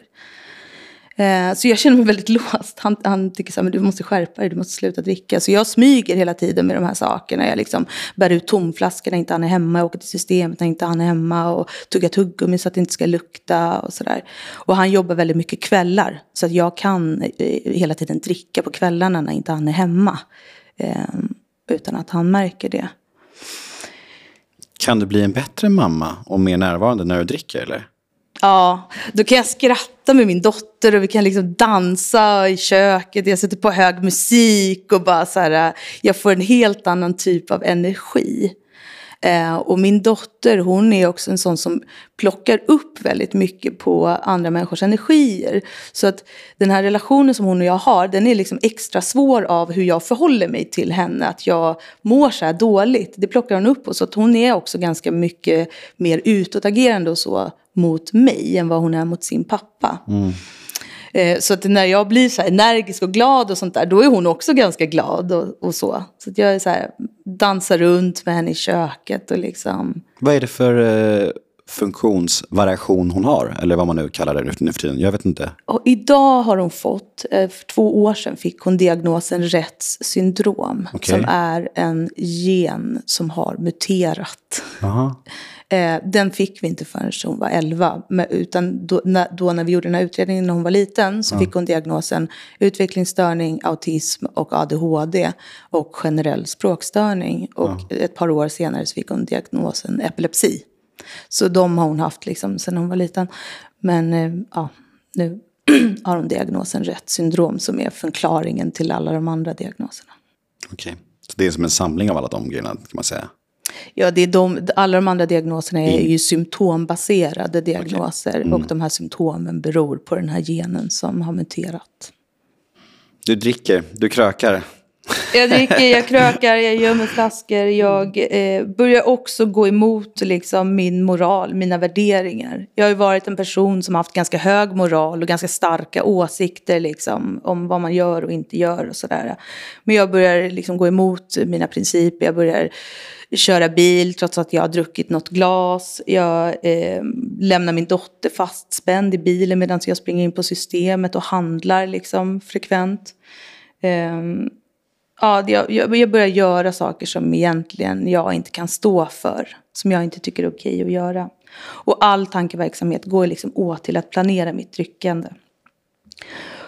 Eh, så jag känner mig väldigt låst. Han, han tycker så här, men du måste skärpa dig, du måste sluta dricka. Så jag smyger hela tiden med de här sakerna. Jag liksom bär ut tomflaskor när inte han är hemma, jag åker till systemet när inte han är hemma och tuggar tuggummi så att det inte ska lukta och sådär. Och han jobbar väldigt mycket kvällar. Så att jag kan eh, hela tiden dricka på kvällarna när inte han är hemma. Eh, utan att han märker det. Kan du bli en bättre mamma och mer närvarande när du dricker eller? Ja, då kan jag skratta med min dotter och vi kan liksom dansa i köket. Jag sätter på hög musik och bara så här, jag får en helt annan typ av energi. Eh, och min dotter hon är också en sån som plockar upp väldigt mycket på andra människors energier. Så att den här relationen som hon och jag har den är liksom extra svår av hur jag förhåller mig till henne. Att jag mår så här dåligt. Det plockar hon upp på. så att hon är också ganska mycket mer utåtagerande och så mot mig än vad hon är mot sin pappa. Mm. Eh, så att när jag blir så här energisk och glad och sånt där, då är hon också ganska glad och, och så. Så att jag är så här, dansar runt med henne i köket och liksom... Vad är det för eh, funktionsvariation hon har? Eller vad man nu kallar det nu för tiden. Jag vet inte. Och idag har hon fått, eh, för två år sedan fick hon diagnosen Retts syndrom. Okej. Som är en gen som har muterat. Aha. Eh, den fick vi inte förrän hon var 11. Men, utan då när, då när vi gjorde den här utredningen när hon var liten så fick hon diagnosen utvecklingsstörning, autism och ADHD och generell språkstörning. Och ett par år senare så fick hon diagnosen epilepsi. Så de har hon haft liksom sedan hon var liten. Men eh, ja, nu har hon diagnosen Rett syndrom som är förklaringen till alla de andra diagnoserna. Okej. Så det är som en samling av alla de grejerna kan man säga. Ja, det är de, alla de andra diagnoserna är ju symptombaserade diagnoser. Och de här symptomen beror på den här genen som har muterat. Du dricker, du krökar. Jag dricker, jag krökar, jag gömmer flaskor. Jag eh, börjar också gå emot liksom, min moral, mina värderingar. Jag har ju varit en person som har haft ganska hög moral och ganska starka åsikter liksom, om vad man gör och inte gör och sådär. Men jag börjar liksom, gå emot mina principer. Jag börjar köra bil trots att jag har druckit något glas. Jag eh, lämnar min dotter fastspänd i bilen medan jag springer in på systemet och handlar liksom, frekvent. Ehm, Ja, jag, jag börjar göra saker som egentligen jag inte kan stå för. Som jag inte tycker är okej att göra. Och all tankeverksamhet går liksom åt till att planera mitt tryckande.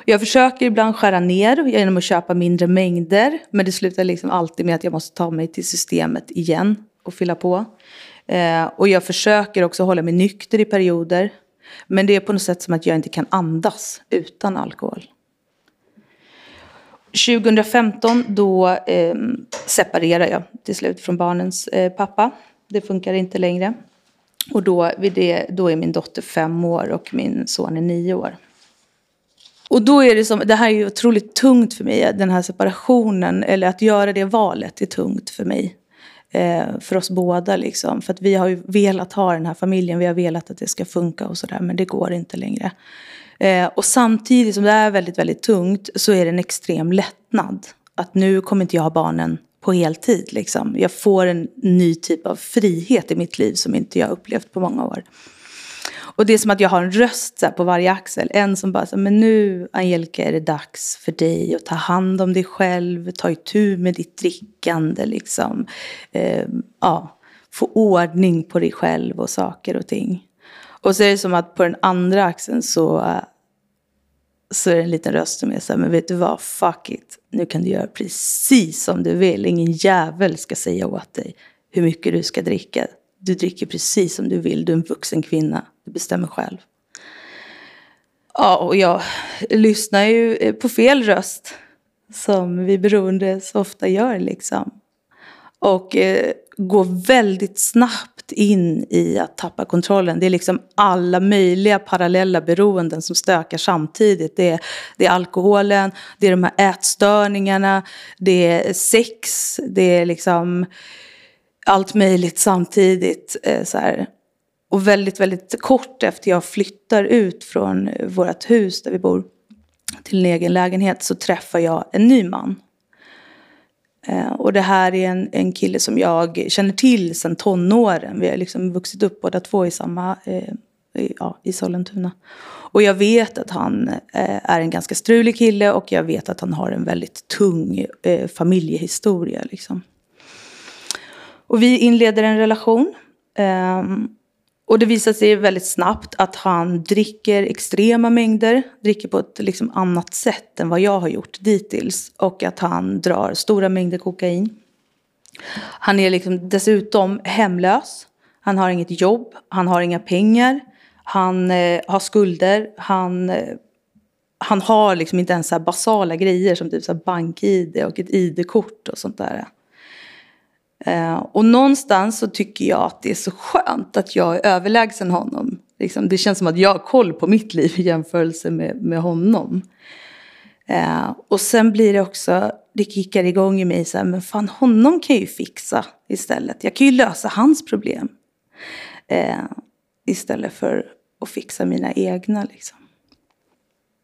Jag försöker ibland skära ner genom att köpa mindre mängder. Men det slutar liksom alltid med att jag måste ta mig till systemet igen och fylla på. Eh, och jag försöker också hålla mig nykter i perioder. Men det är på något sätt som att jag inte kan andas utan alkohol. 2015 då eh, separerar jag till slut från barnens eh, pappa. Det funkar inte längre. Och då, vid det, då är min dotter fem år och min son är nio år. Och då är det som, det här är ju otroligt tungt för mig, den här separationen, eller att göra det valet är tungt för mig. Eh, för oss båda liksom. För att vi har ju velat ha den här familjen, vi har velat att det ska funka och sådär, men det går inte längre. Eh, och samtidigt som det är väldigt, väldigt tungt så är det en extrem lättnad. Att nu kommer inte jag ha barnen på heltid. Liksom. Jag får en ny typ av frihet i mitt liv som inte jag upplevt på många år. Och det är som att jag har en röst så här, på varje axel. En som bara, så, här, men nu Angelica är det dags för dig att ta hand om dig själv, ta itu med ditt drickande liksom. Eh, ja, få ordning på dig själv och saker och ting. Och så är det som att på den andra axeln så, eh, så är det en liten röst som är så här, men vet du vad, fuck it. Nu kan du göra precis som du vill. Ingen jävel ska säga åt dig hur mycket du ska dricka. Du dricker precis som du vill. Du är en vuxen kvinna. Du bestämmer själv. Ja, och jag lyssnar ju eh, på fel röst. Som vi beroende så ofta gör liksom. Och eh, går väldigt snabbt in i att tappa kontrollen. Det är liksom alla möjliga parallella beroenden som stökar samtidigt. Det är, det är alkoholen, det är de här ätstörningarna, det är sex, det är liksom allt möjligt samtidigt. Eh, så här. Och väldigt, väldigt kort efter jag flyttar ut från vårt hus där vi bor till en egen lägenhet så träffar jag en ny man. Eh, och det här är en, en kille som jag känner till sedan tonåren. Vi har liksom vuxit upp båda två i samma, eh, i, ja, i Sollentuna. Och jag vet att han eh, är en ganska strulig kille och jag vet att han har en väldigt tung eh, familjehistoria. Liksom. Och vi inleder en relation. Ehm, och det visar sig väldigt snabbt att han dricker extrema mängder, dricker på ett liksom annat sätt än vad jag har gjort dittills. Och att han drar stora mängder kokain. Han är liksom dessutom hemlös. Han har inget jobb, han har inga pengar, han eh, har skulder, han, eh, han har liksom inte ens så här basala grejer som typ så här bank-id och ett id-kort och sånt där. Eh, och någonstans så tycker jag att det är så skönt att jag är överlägsen honom. Liksom, det känns som att jag har koll på mitt liv i jämförelse med, med honom. Eh, och sen blir det också, det kickar igång i mig så här, men fan honom kan jag ju fixa istället. Jag kan ju lösa hans problem. Eh, istället för att fixa mina egna liksom.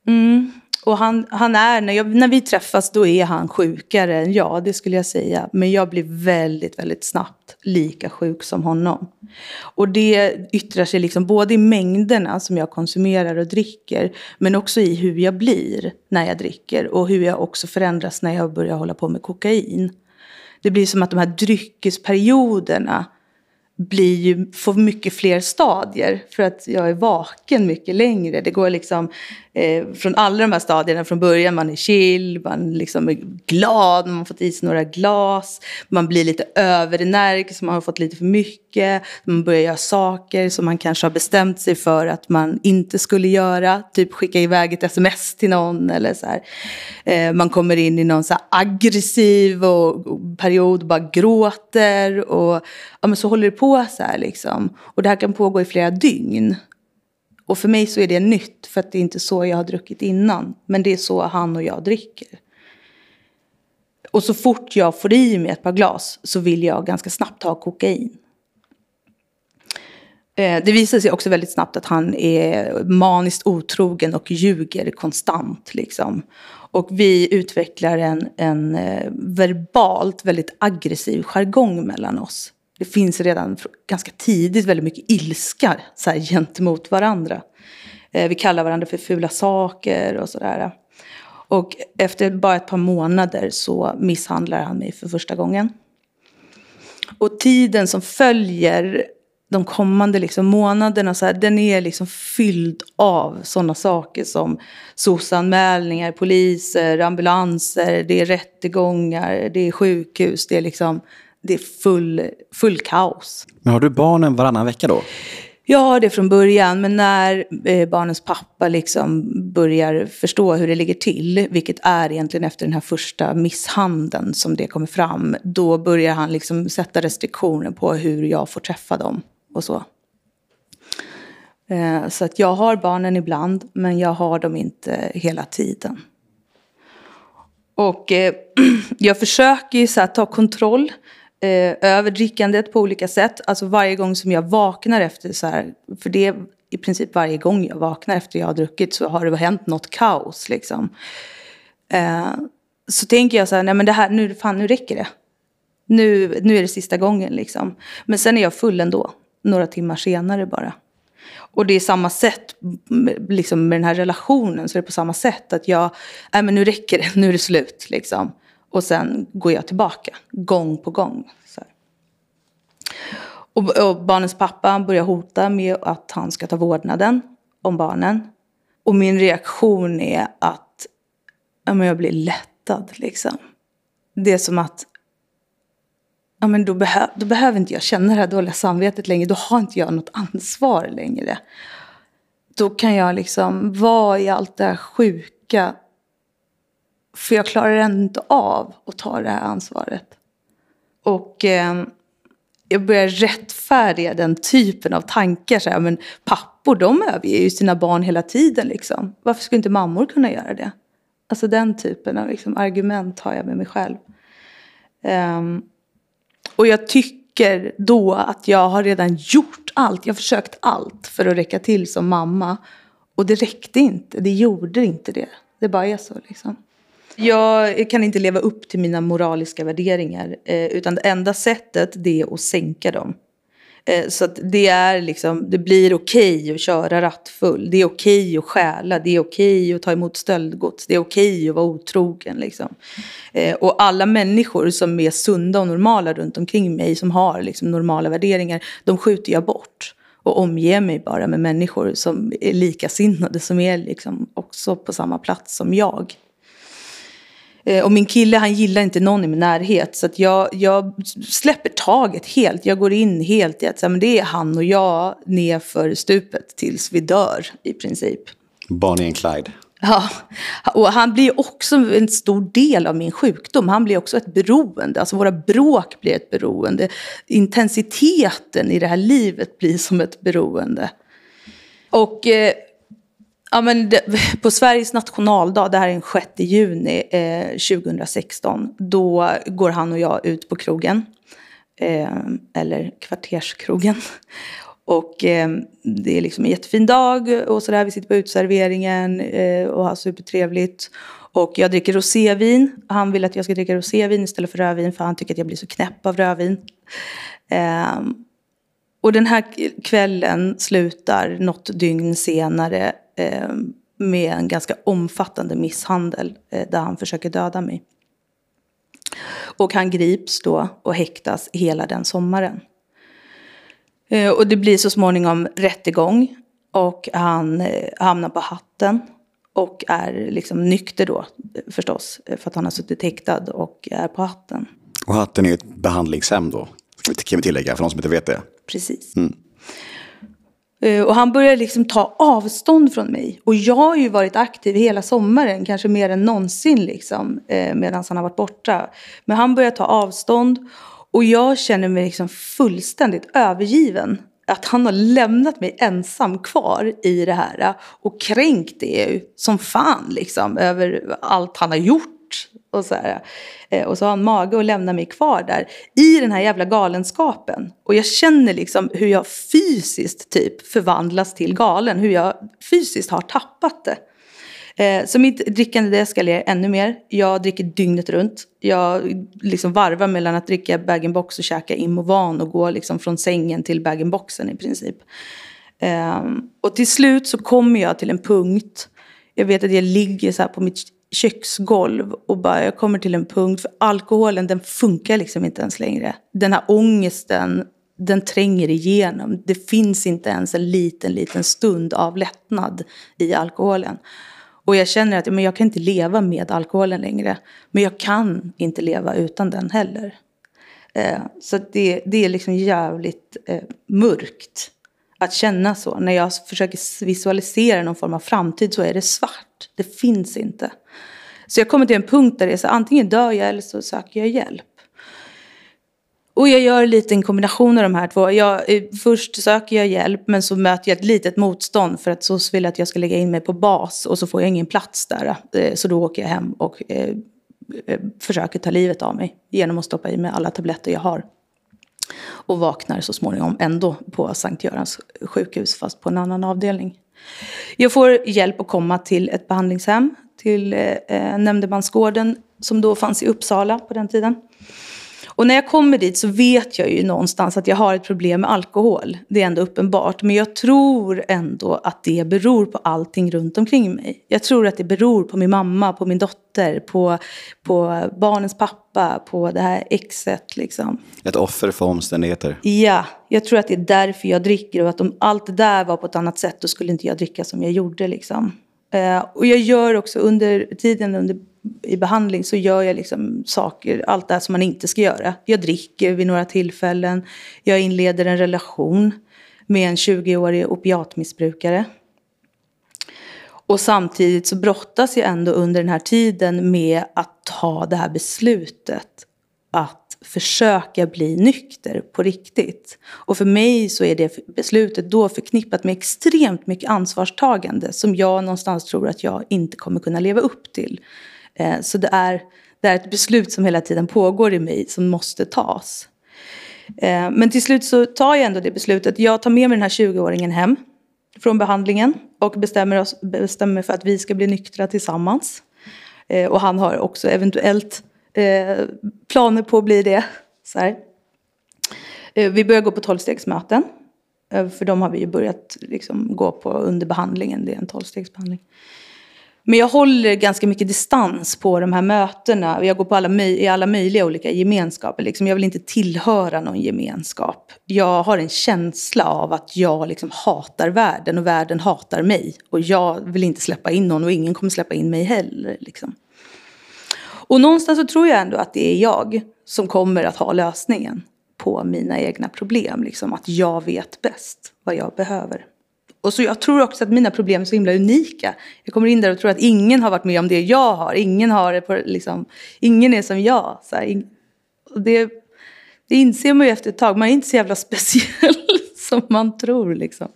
Mm. Och han, han är, när, jag, när vi träffas då är han sjukare än jag, det skulle jag säga. Men jag blir väldigt, väldigt snabbt lika sjuk som honom. Och det yttrar sig liksom både i mängderna som jag konsumerar och dricker, men också i hur jag blir när jag dricker och hur jag också förändras när jag börjar hålla på med kokain. Det blir som att de här dryckesperioderna blir ju, får mycket fler stadier för att jag är vaken mycket längre. Det går liksom eh, från alla de här stadierna från början. Man är chill, man liksom är glad, man har fått i sig några glas. Man blir lite överenergisk, man har fått lite för mycket. Man börjar göra saker som man kanske har bestämt sig för att man inte skulle göra. Typ skicka iväg ett sms till någon eller så här. Eh, man kommer in i någon så aggressiv och, och period och bara gråter. Och ja, men så håller det på så här liksom. Och det här kan pågå i flera dygn. Och för mig så är det nytt för att det är inte så jag har druckit innan. Men det är så han och jag dricker. Och så fort jag får i mig ett par glas så vill jag ganska snabbt ha kokain. Eh, det visar sig också väldigt snabbt att han är maniskt otrogen och ljuger konstant. Liksom. Och vi utvecklar en, en eh, verbalt väldigt aggressiv jargong mellan oss det finns redan ganska tidigt väldigt mycket ilska så här, gentemot varandra. Eh, vi kallar varandra för fula saker och sådär. Och efter bara ett par månader så misshandlar han mig för första gången. Och tiden som följer de kommande liksom månaderna, så här, den är liksom fylld av sådana saker som SOS-anmälningar, poliser, ambulanser, det är rättegångar, det är sjukhus, det är liksom det är full, full kaos. Men har du barnen varannan vecka då? Jag har det från början, men när eh, barnens pappa liksom börjar förstå hur det ligger till, vilket är egentligen efter den här första misshandeln som det kommer fram, då börjar han liksom sätta restriktioner på hur jag får träffa dem och så. Eh, så att jag har barnen ibland, men jag har dem inte hela tiden. Och eh, jag försöker ju så ta kontroll eh, över drickandet på olika sätt. Alltså varje gång som jag vaknar efter så här, för det är i princip varje gång jag vaknar efter jag har druckit så har det hänt något kaos liksom. Eh, så tänker jag så här, nej men det här, nu, fan, nu räcker det. Nu, nu är det sista gången liksom. Men sen är jag full ändå, några timmar senare bara. Och det är samma sätt, liksom med den här relationen, så är det på samma sätt att jag, nej men nu räcker det, nu är det slut liksom. Och sen går jag tillbaka, gång på gång. Och, och, barnens pappa börjar hota med att han ska ta vårdnaden om barnen. Och min reaktion är att ja, men jag blir lättad. Liksom. Det är som att ja, men då, behö då behöver inte jag känna det här dåliga samvetet längre. Då har inte jag något ansvar längre. Då kan jag liksom vara i allt det här sjuka för jag klarar ändå inte av att ta det här ansvaret. Och eh, jag börjar rättfärdiga den typen av tankar. Så här, men pappor de överger ju sina barn hela tiden. Liksom. Varför skulle inte mammor kunna göra det? Alltså den typen av liksom, argument har jag med mig själv. Um, och jag tycker då att jag har redan gjort allt. Jag har försökt allt för att räcka till som mamma. Och det räckte inte. Det gjorde inte det. Det bara är så liksom. Jag kan inte leva upp till mina moraliska värderingar. Eh, utan det enda sättet det är att sänka dem. Eh, så att det, är liksom, det blir okej okay att köra rattfull. Det är okej okay att stjäla. Det är okej okay att ta emot stöldgods. Det är okej att vara otrogen. Liksom. Eh, och alla människor som är sunda och normala runt omkring mig, som har liksom normala värderingar, de skjuter jag bort. Och omger mig bara med människor som är likasinnade, som är liksom också på samma plats som jag. Eh, och min kille han gillar inte någon i min närhet. Så jag, jag släpper taget helt. Jag går in helt i att så, men det är han och jag nerför stupet tills vi dör i princip. Bonnie and Clyde. Ja, och han blir också en stor del av min sjukdom. Han blir också ett beroende. Alltså våra bråk blir ett beroende. Intensiteten i det här livet blir som ett beroende. Och eh, Ja, men det, på Sveriges nationaldag, det här är den 6 juni eh, 2016, då går han och jag ut på krogen. Eh, eller kvarterskrogen. Och eh, det är liksom en jättefin dag och sådär. Vi sitter på utserveringen eh, och har supertrevligt. Och jag dricker rosévin. Han vill att jag ska dricka rosévin istället för rödvin för han tycker att jag blir så knäpp av rödvin. Eh, och den här kvällen slutar något dygn senare eh, med en ganska omfattande misshandel eh, där han försöker döda mig. Och han grips då och häktas hela den sommaren. Eh, och det blir så småningom rättegång och han hamnar på hatten och är liksom nykter då förstås för att han har suttit häktad och är på hatten. Och hatten är ett behandlingshem då, kan vi tillägga för de som inte vet det. Precis. Mm. Eh, och han börjar liksom ta avstånd från mig. Och jag har ju varit aktiv hela sommaren, kanske mer än någonsin liksom, eh, medan han har varit borta. Men han börjar ta avstånd. Och jag känner mig liksom fullständigt övergiven. Att han har lämnat mig ensam kvar i det här. Och kränkt det som fan liksom över allt han har gjort. Och så, här. Eh, och så har han mage att lämna mig kvar där i den här jävla galenskapen. Och jag känner liksom hur jag fysiskt typ förvandlas till galen. Hur jag fysiskt har tappat det. Eh, så mitt drickande det eskalerar ännu mer. Jag dricker dygnet runt. Jag liksom varvar mellan att dricka bag-in-box och käka Imovan och gå liksom från sängen till bag-in-boxen i princip. Ehm, och till slut så kommer jag till en punkt. Jag vet att jag ligger så här på mitt köksgolv och bara jag kommer till en punkt för alkoholen den funkar liksom inte ens längre. Den här ångesten den tränger igenom. Det finns inte ens en liten, liten stund av lättnad i alkoholen. Och jag känner att men jag kan inte leva med alkoholen längre. Men jag kan inte leva utan den heller. Eh, så det, det är liksom jävligt eh, mörkt att känna så. När jag försöker visualisera någon form av framtid så är det svart. Det finns inte. Så jag kommer till en punkt där det är så antingen dör jag eller så söker jag hjälp. Och jag gör lite en kombination av de här två. Jag, eh, först söker jag hjälp men så möter jag ett litet motstånd för att SOS vill att jag ska lägga in mig på bas och så får jag ingen plats där. Eh, så då åker jag hem och eh, eh, försöker ta livet av mig genom att stoppa i mig alla tabletter jag har. Och vaknar så småningom ändå på Sankt Görans sjukhus fast på en annan avdelning. Jag får hjälp att komma till ett behandlingshem, till eh, eh Nämndemansgården som då fanns i Uppsala på den tiden. Och när jag kommer dit så vet jag ju någonstans att jag har ett problem med alkohol. Det är ändå uppenbart. Men jag tror ändå att det beror på allting runt omkring mig. Jag tror att det beror på min mamma, på min dotter, på, på barnens pappa, på det här exet liksom. Ett offer för omständigheter. Ja, jag tror att det är därför jag dricker. Och att om allt det där var på ett annat sätt då skulle inte jag dricka som jag gjorde liksom. Eh, och jag gör också under tiden under i behandling så gör jag liksom saker, allt det här som man inte ska göra. Jag dricker vid några tillfällen. Jag inleder en relation med en 20-årig opiatmissbrukare. Och samtidigt så brottas jag ändå under den här tiden med att ta det här beslutet. Att försöka bli nykter på riktigt. Och för mig så är det beslutet då förknippat med extremt mycket ansvarstagande som jag någonstans tror att jag inte kommer kunna leva upp till. Eh, så det är, det är ett beslut som hela tiden pågår i mig som måste tas. Eh, men till slut så tar jag ändå det beslutet. Jag tar med mig den här 20-åringen hem från behandlingen och bestämmer, oss, bestämmer för att vi ska bli nyktra tillsammans. Eh, och han har också eventuellt Eh, planer på att bli det. Så eh, Vi börjar gå på tolvstegsmöten. Eh, för de har vi ju börjat liksom gå på under behandlingen. Det är en tolvstegsbehandling. Men jag håller ganska mycket distans på de här mötena. Jag går på alla, i alla möjliga olika gemenskaper. Liksom. Jag vill inte tillhöra någon gemenskap. Jag har en känsla av att jag liksom hatar världen och världen hatar mig. Och jag vill inte släppa in någon och ingen kommer släppa in mig heller. Liksom. Och någonstans så tror jag ändå att det är jag som kommer att ha lösningen på mina egna problem. Liksom. Att jag vet bäst vad jag behöver. Och så jag tror också att mina problem är så himla unika. Jag kommer in där och tror att ingen har varit med om det jag har. Ingen, har det på, liksom, ingen är som jag. Så här, in, det, det inser man ju efter ett tag. Man är inte så jävla speciell som man tror. Liksom.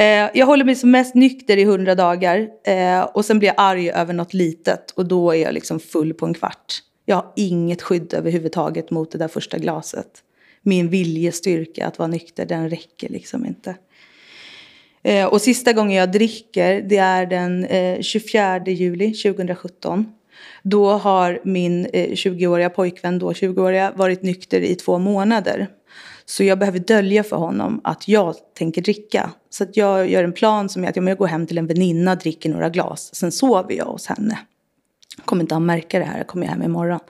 Eh, jag håller mig som mest nykter i hundra dagar. Eh, och sen blir jag arg över något litet. Och då är jag liksom full på en kvart. Jag har inget skydd överhuvudtaget mot det där första glaset. min viljestyrka att vara nykter, den räcker liksom inte. Eh, och sista gången jag dricker, det är den eh, 24 juli 2017. Då har min eh, 20-åriga pojkvän, då 20-åriga, varit nykter i två månader. Så jag behöver dölja för honom att jag tänker dricka. Så att jag gör en plan som är att jag går hem till en väninna, dricker några glas. Sen sover jag hos henne. Kommer inte att märka det här, jag kommer hem imorgon.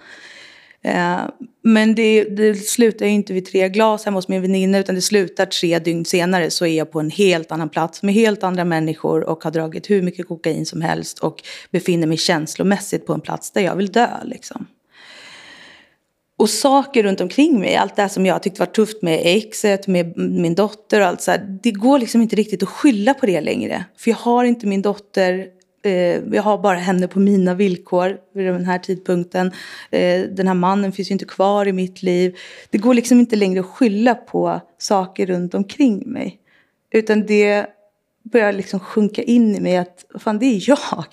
Eh, men det, det slutar ju inte vid tre glas hemma hos min väninna utan det slutar tre dygn senare så är jag på en helt annan plats med helt andra människor och har dragit hur mycket kokain som helst och befinner mig känslomässigt på en plats där jag vill dö liksom. Och saker runt omkring mig, allt det som jag tyckte var tufft med exet, med min dotter och allt så här, det går liksom inte riktigt att skylla på det längre. För jag har inte min dotter Eh, jag har bara henne på mina villkor vid den här tidpunkten. Eh, den här mannen finns ju inte kvar i mitt liv. Det går liksom inte längre att skylla på saker runt omkring mig. Utan det börjar liksom sjunka in i mig att fan, det är jag.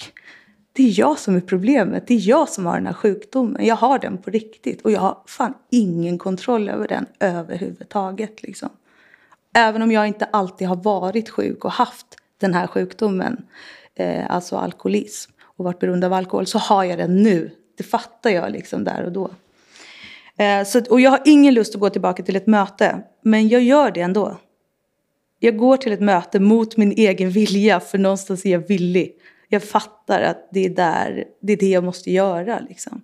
Det är jag som är problemet. Det är jag som har den här sjukdomen. Jag har den på riktigt. Och jag har fan ingen kontroll över den överhuvudtaget. Liksom. Även om jag inte alltid har varit sjuk och haft den här sjukdomen eh, alltså alkoholism och varit beroende av alkohol så har jag den nu. Det fattar jag liksom där och då. Eh, så, och jag har ingen lust att gå tillbaka till ett möte, men jag gör det ändå. Jag går till ett möte mot min egen vilja, för någonstans är jag villig. Jag fattar att det är, där, det, är det jag måste göra. Liksom.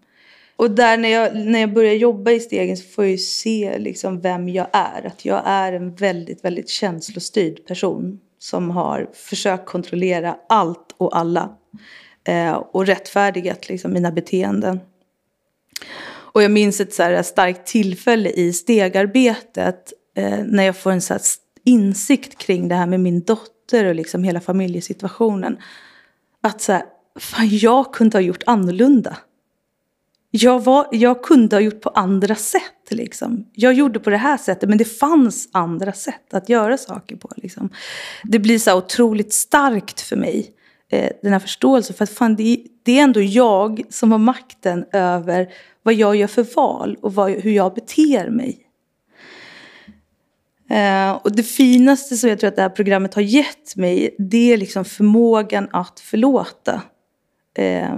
Och där när jag, när jag börjar jobba i stegen så får jag ju se liksom vem jag är. Att jag är en väldigt, väldigt känslostyrd person som har försökt kontrollera allt och alla. Eh, och rättfärdigat liksom, mina beteenden. Och jag minns ett så här starkt tillfälle i stegarbetet eh, när jag får en så insikt kring det här med min dotter och liksom hela familjesituationen. Att så här, fan jag kunde ha gjort annorlunda jag, var, jag kunde ha gjort på andra sätt. Liksom. Jag gjorde på det här sättet, men det fanns andra sätt att göra saker på. Liksom. Det blir så otroligt starkt för mig, eh, den här förståelsen. För att fan, det, det, är ändå jag som har makten över vad jag gör för val och vad, hur jag beter mig. Eh, och det finaste som jag tror att det här programmet har gett mig, det är liksom förmågan att förlåta. Eh,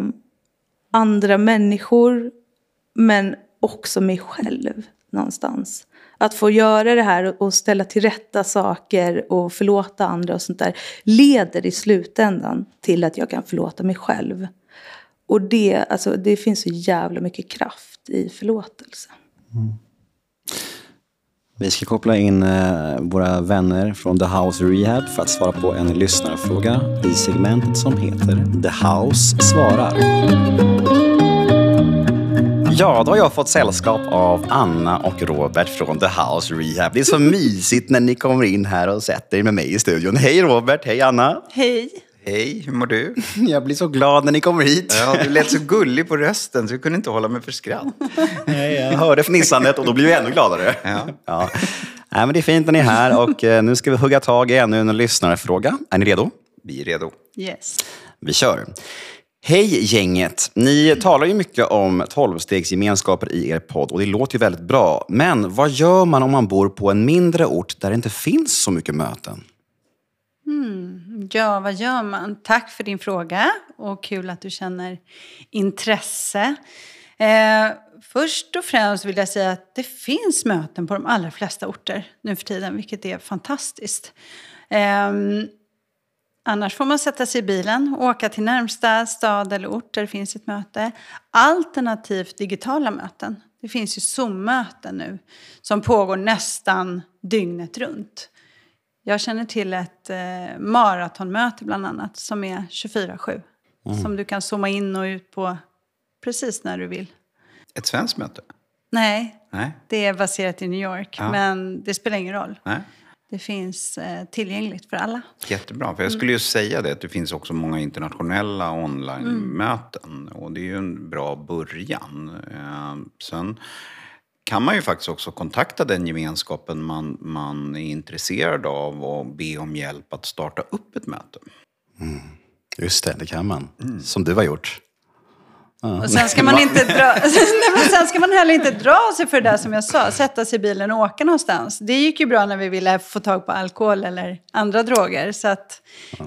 andra människor men också mig själv någonstans. Att få göra det här och ställa till rätta saker och förlåta andra och sånt där leder i slutändan till att jag kan förlåta mig själv. Och det, alltså, det finns så jävla mycket kraft i förlåtelse. Mm. Vi ska koppla in eh, våra vänner från The House Rehab för att svara på en lyssnarfråga i segmentet som heter The House svarar. Ja, då har jag fått sällskap av Anna och Robert från The House Rehab. Det är så mysigt när ni kommer in här och sätter er med mig i studion. Hej Robert, hej Anna. Hej. Hej, hur mår du? Jag blir så glad när ni kommer hit. Ja, du lät så gullig på rösten så jag kunde inte hålla mig för skratt. Nej, jag hörde fnissandet och då blev jag ännu gladare. Ja. Ja. Nej, men det är fint när ni är här och eh, nu ska vi hugga tag i ännu en lyssnarfråga. Är ni redo? Vi är redo. Yes. Vi kör. Hej gänget! Ni talar ju mycket om tolvstegsgemenskaper i er podd och det låter ju väldigt bra. Men vad gör man om man bor på en mindre ort där det inte finns så mycket möten? Mm, ja, vad gör man? Tack för din fråga och kul att du känner intresse. Eh, först och främst vill jag säga att det finns möten på de allra flesta orter nu för tiden, vilket är fantastiskt. Eh, Annars får man sätta sig i bilen och åka till närmsta stad eller ort där det finns ett möte. Alternativt digitala möten. Det finns ju Zoom-möten nu som pågår nästan dygnet runt. Jag känner till ett eh, maratonmöte bland annat som är 24-7. Mm. Som du kan zooma in och ut på precis när du vill. Ett svenskt möte? Nej, Nej. det är baserat i New York. Ja. Men det spelar ingen roll. Nej det finns eh, tillgängligt för alla. Jättebra, för jag skulle ju säga det att det finns också många internationella online-möten. Mm. Och det är ju en bra början. Eh, sen kan man ju faktiskt också kontakta den gemenskapen man, man är intresserad av och be om hjälp att starta upp ett möte. Mm. Just det, det kan man. Mm. Som du har gjort. Och sen ska man inte dra... Nej, men sen ska man heller inte dra sig för det där som jag sa, sätta sig i bilen och åka någonstans. Det gick ju bra när vi ville få tag på alkohol eller andra droger. Så att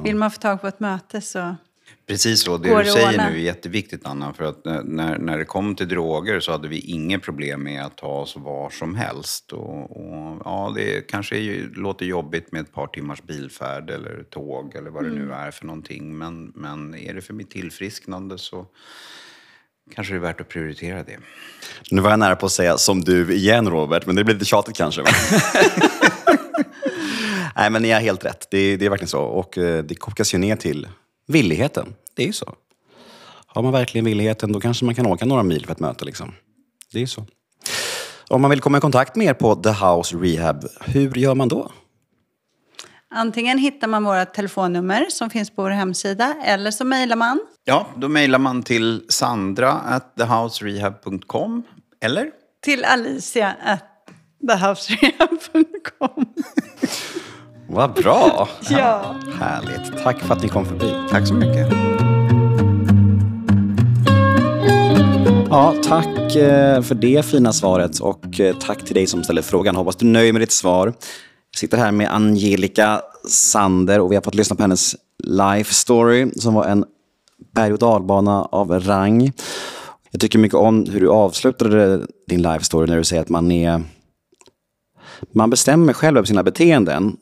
vill man få tag på ett möte så... Precis så, det du säger nu är jätteviktigt Anna. För att när, när det kom till droger så hade vi inget problem med att ta oss var som helst. Och, och, ja, det kanske är, låter jobbigt med ett par timmars bilfärd eller tåg eller vad det Mm. nu är för någonting. Men, men är det för mitt tillfrisknande så kanske det är värt att prioritera det. Nu var jag nära på att säga som du igen Robert, men det blir lite tjatigt kanske. Va? Nej, men ni har helt rätt. Det, det är verkligen så. Och eh, det kokas ju ner till villigheten. Det är ju så. Har man verkligen villigheten, då kanske man kan åka några mil för ett möte. Liksom. Det är ju så. Om man vill komma i kontakt med er på The House Rehab, hur gör man då? Antingen hittar man våra telefonnummer som finns på vår hemsida eller så mejlar man. Ja, då mejlar man till sandra at thehouserehab.com eller till alicia at thehouserehab.com. Vad bra! Ja. Härligt. Tack för att ni kom förbi. tack så mycket. Ja, tack eh, för det fina svaret och eh, tack till dig som ställer frågan. Hoppas du är nöjd med ditt svar. Jag sitter här med Angelica Sander och vi har fått lyssna på hennes life story som var en berg och dalbana av rang. Jag tycker mycket om hur du avslutade din life story när du säger att man är man bestämmer själv över sina beteenden.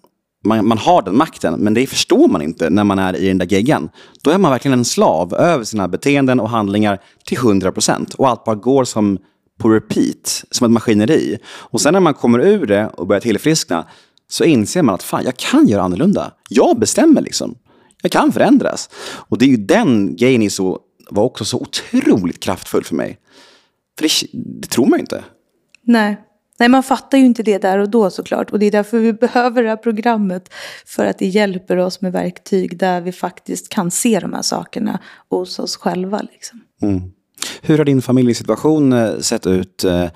Man, man har den makten, men det förstår man inte när man är i den där geggan. Då är man verkligen en slav över sina beteenden och handlingar till 100%. Och allt bara går som på repeat, som ett maskineri. Och sen när man kommer ur det och börjar tillfriskna så inser man att fan, jag kan göra annorlunda. Jag bestämmer liksom. Jag kan förändras. Och det är ju den grejen som så, var också så otroligt kraftfull för mig. För det, det tror man ju inte. Nej. Nej, man fattar ju inte det där och då såklart. Och det är därför vi behöver det här programmet. För att det hjälper oss med verktyg där vi faktiskt kan se de här sakerna hos oss själva. Liksom. Mm. Hur har din familjesituation eh, sett ut eh,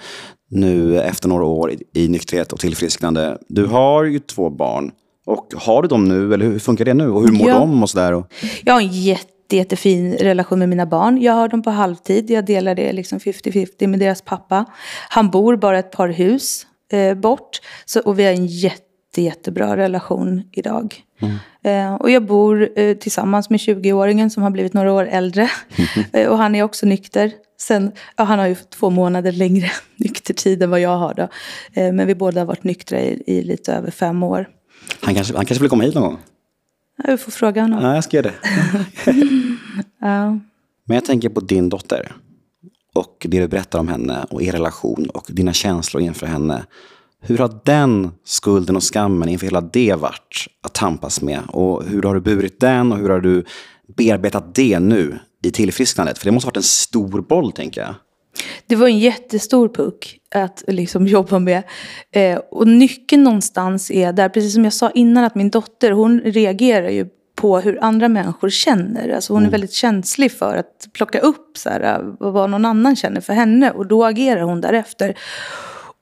nu efter några år i, nykterhet och tillfrisknande? Du har ju två barn. Och har du dem nu, eller hur funkar det nu? Och hur mår Ja. de och sådär? Jag har en jätte, jättefin relation med mina barn. Jag har dem på halvtid. Jag delar det liksom 50-50 med deras pappa. Han bor bara ett par hus eh, bort. Så, och vi har en jätte, jättebra relation idag. Eh, och jag bor eh, tillsammans med 20-åringen som har blivit några år äldre. eh, och han är också nykter. Sen, ja, han har ju två månader längre nyktertid än vad jag har. Då. Eh, men vi båda har varit nyktra i, i lite över fem år. han, kanske, han kanske vill komma hit någon gång? Vi får fråga honom. Ja, jag ska göra det. Ja. Men jag tänker på din dotter. Och det du berättar om henne och er relation och dina känslor inför henne. Hur har den skulden och skammen inför hela det varit att tampas med? Och hur har du burit den och hur har du bearbetat det nu i tillfrisknandet? För det måste ha varit en stor boll, tänker jag. Det var en jättestor puck att liksom jobba med. Eh, och nyckeln någonstans är där, precis som jag sa innan, att min dotter hon reagerar ju på hur andra människor känner. Alltså hon är väldigt känslig för att plocka upp så här, vad någon annan känner för henne. Och då agerar hon därefter.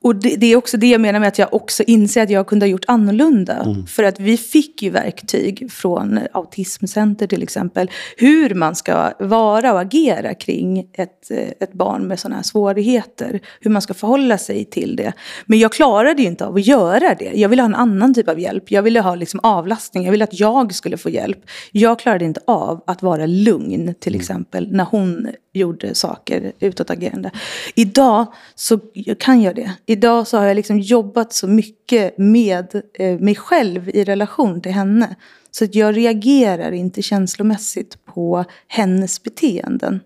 Och det, det är också det jag menar med att jag också inser att jag kunde ha gjort annorlunda. För att vi fick ju verktyg från Autismcenter till exempel. Hur man ska vara och agera kring ett, eh, ett barn med sådana här svårigheter. Hur man ska förhålla sig till det. Men jag klarade ju inte av att göra det. Jag ville ha en annan typ av hjälp. Jag ville ha liksom avlastning. Jag ville att jag skulle få hjälp. Jag klarade inte av att vara lugn till exempel när hon gjorde saker utåtagerande. Idag så kan jag det. Idag så har jag liksom jobbat så mycket med eh, mig själv i relation till henne. Så att jag reagerar inte känslomässigt på hennes beteenden.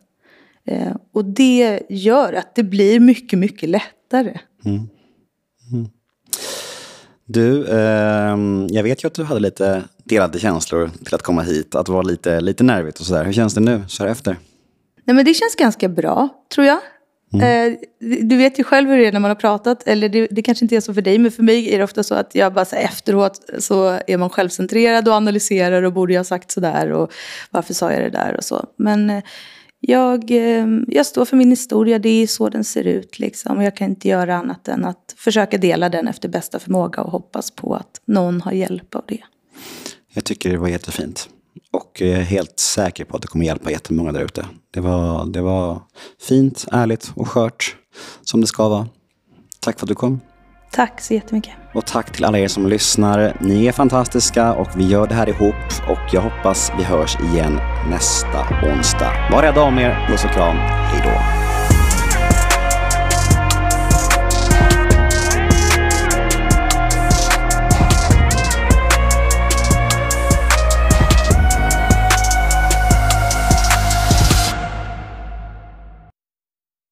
Eh, och det gör att det blir mycket, mycket lättare. Du, ehm, jag vet ju att du hade lite delade känslor till att komma hit. Att vara lite, lite nervigt och sådär. Hur känns det nu, så här efter? Nej men det känns ganska bra, tror jag. Eh, du vet ju själv hur det är när man har pratat. Eller det, det kanske inte är så för dig, men för mig är det ofta så att jag bara så efteråt så är man självcentrerad och analyserar och borde jag ha sagt sådär och varför sa jag det där och så. Men eh, jag, eh, jag står för min historia, det är så den ser ut liksom. Och jag kan inte göra annat än att försöka dela den efter bästa förmåga och hoppas på att någon har hjälp av det. Jag tycker det var jättefint. Och jag är helt säker på att det kommer hjälpa jättemånga där ute. Det var, det var fint, ärligt och skört som det ska vara. Tack för att du kom. Tack så jättemycket. Och tack till alla er som lyssnar. Ni är fantastiska och vi gör det här ihop. Och jag hoppas vi hörs igen nästa onsdag. Var rädda om er. Puss och kram. Hej då.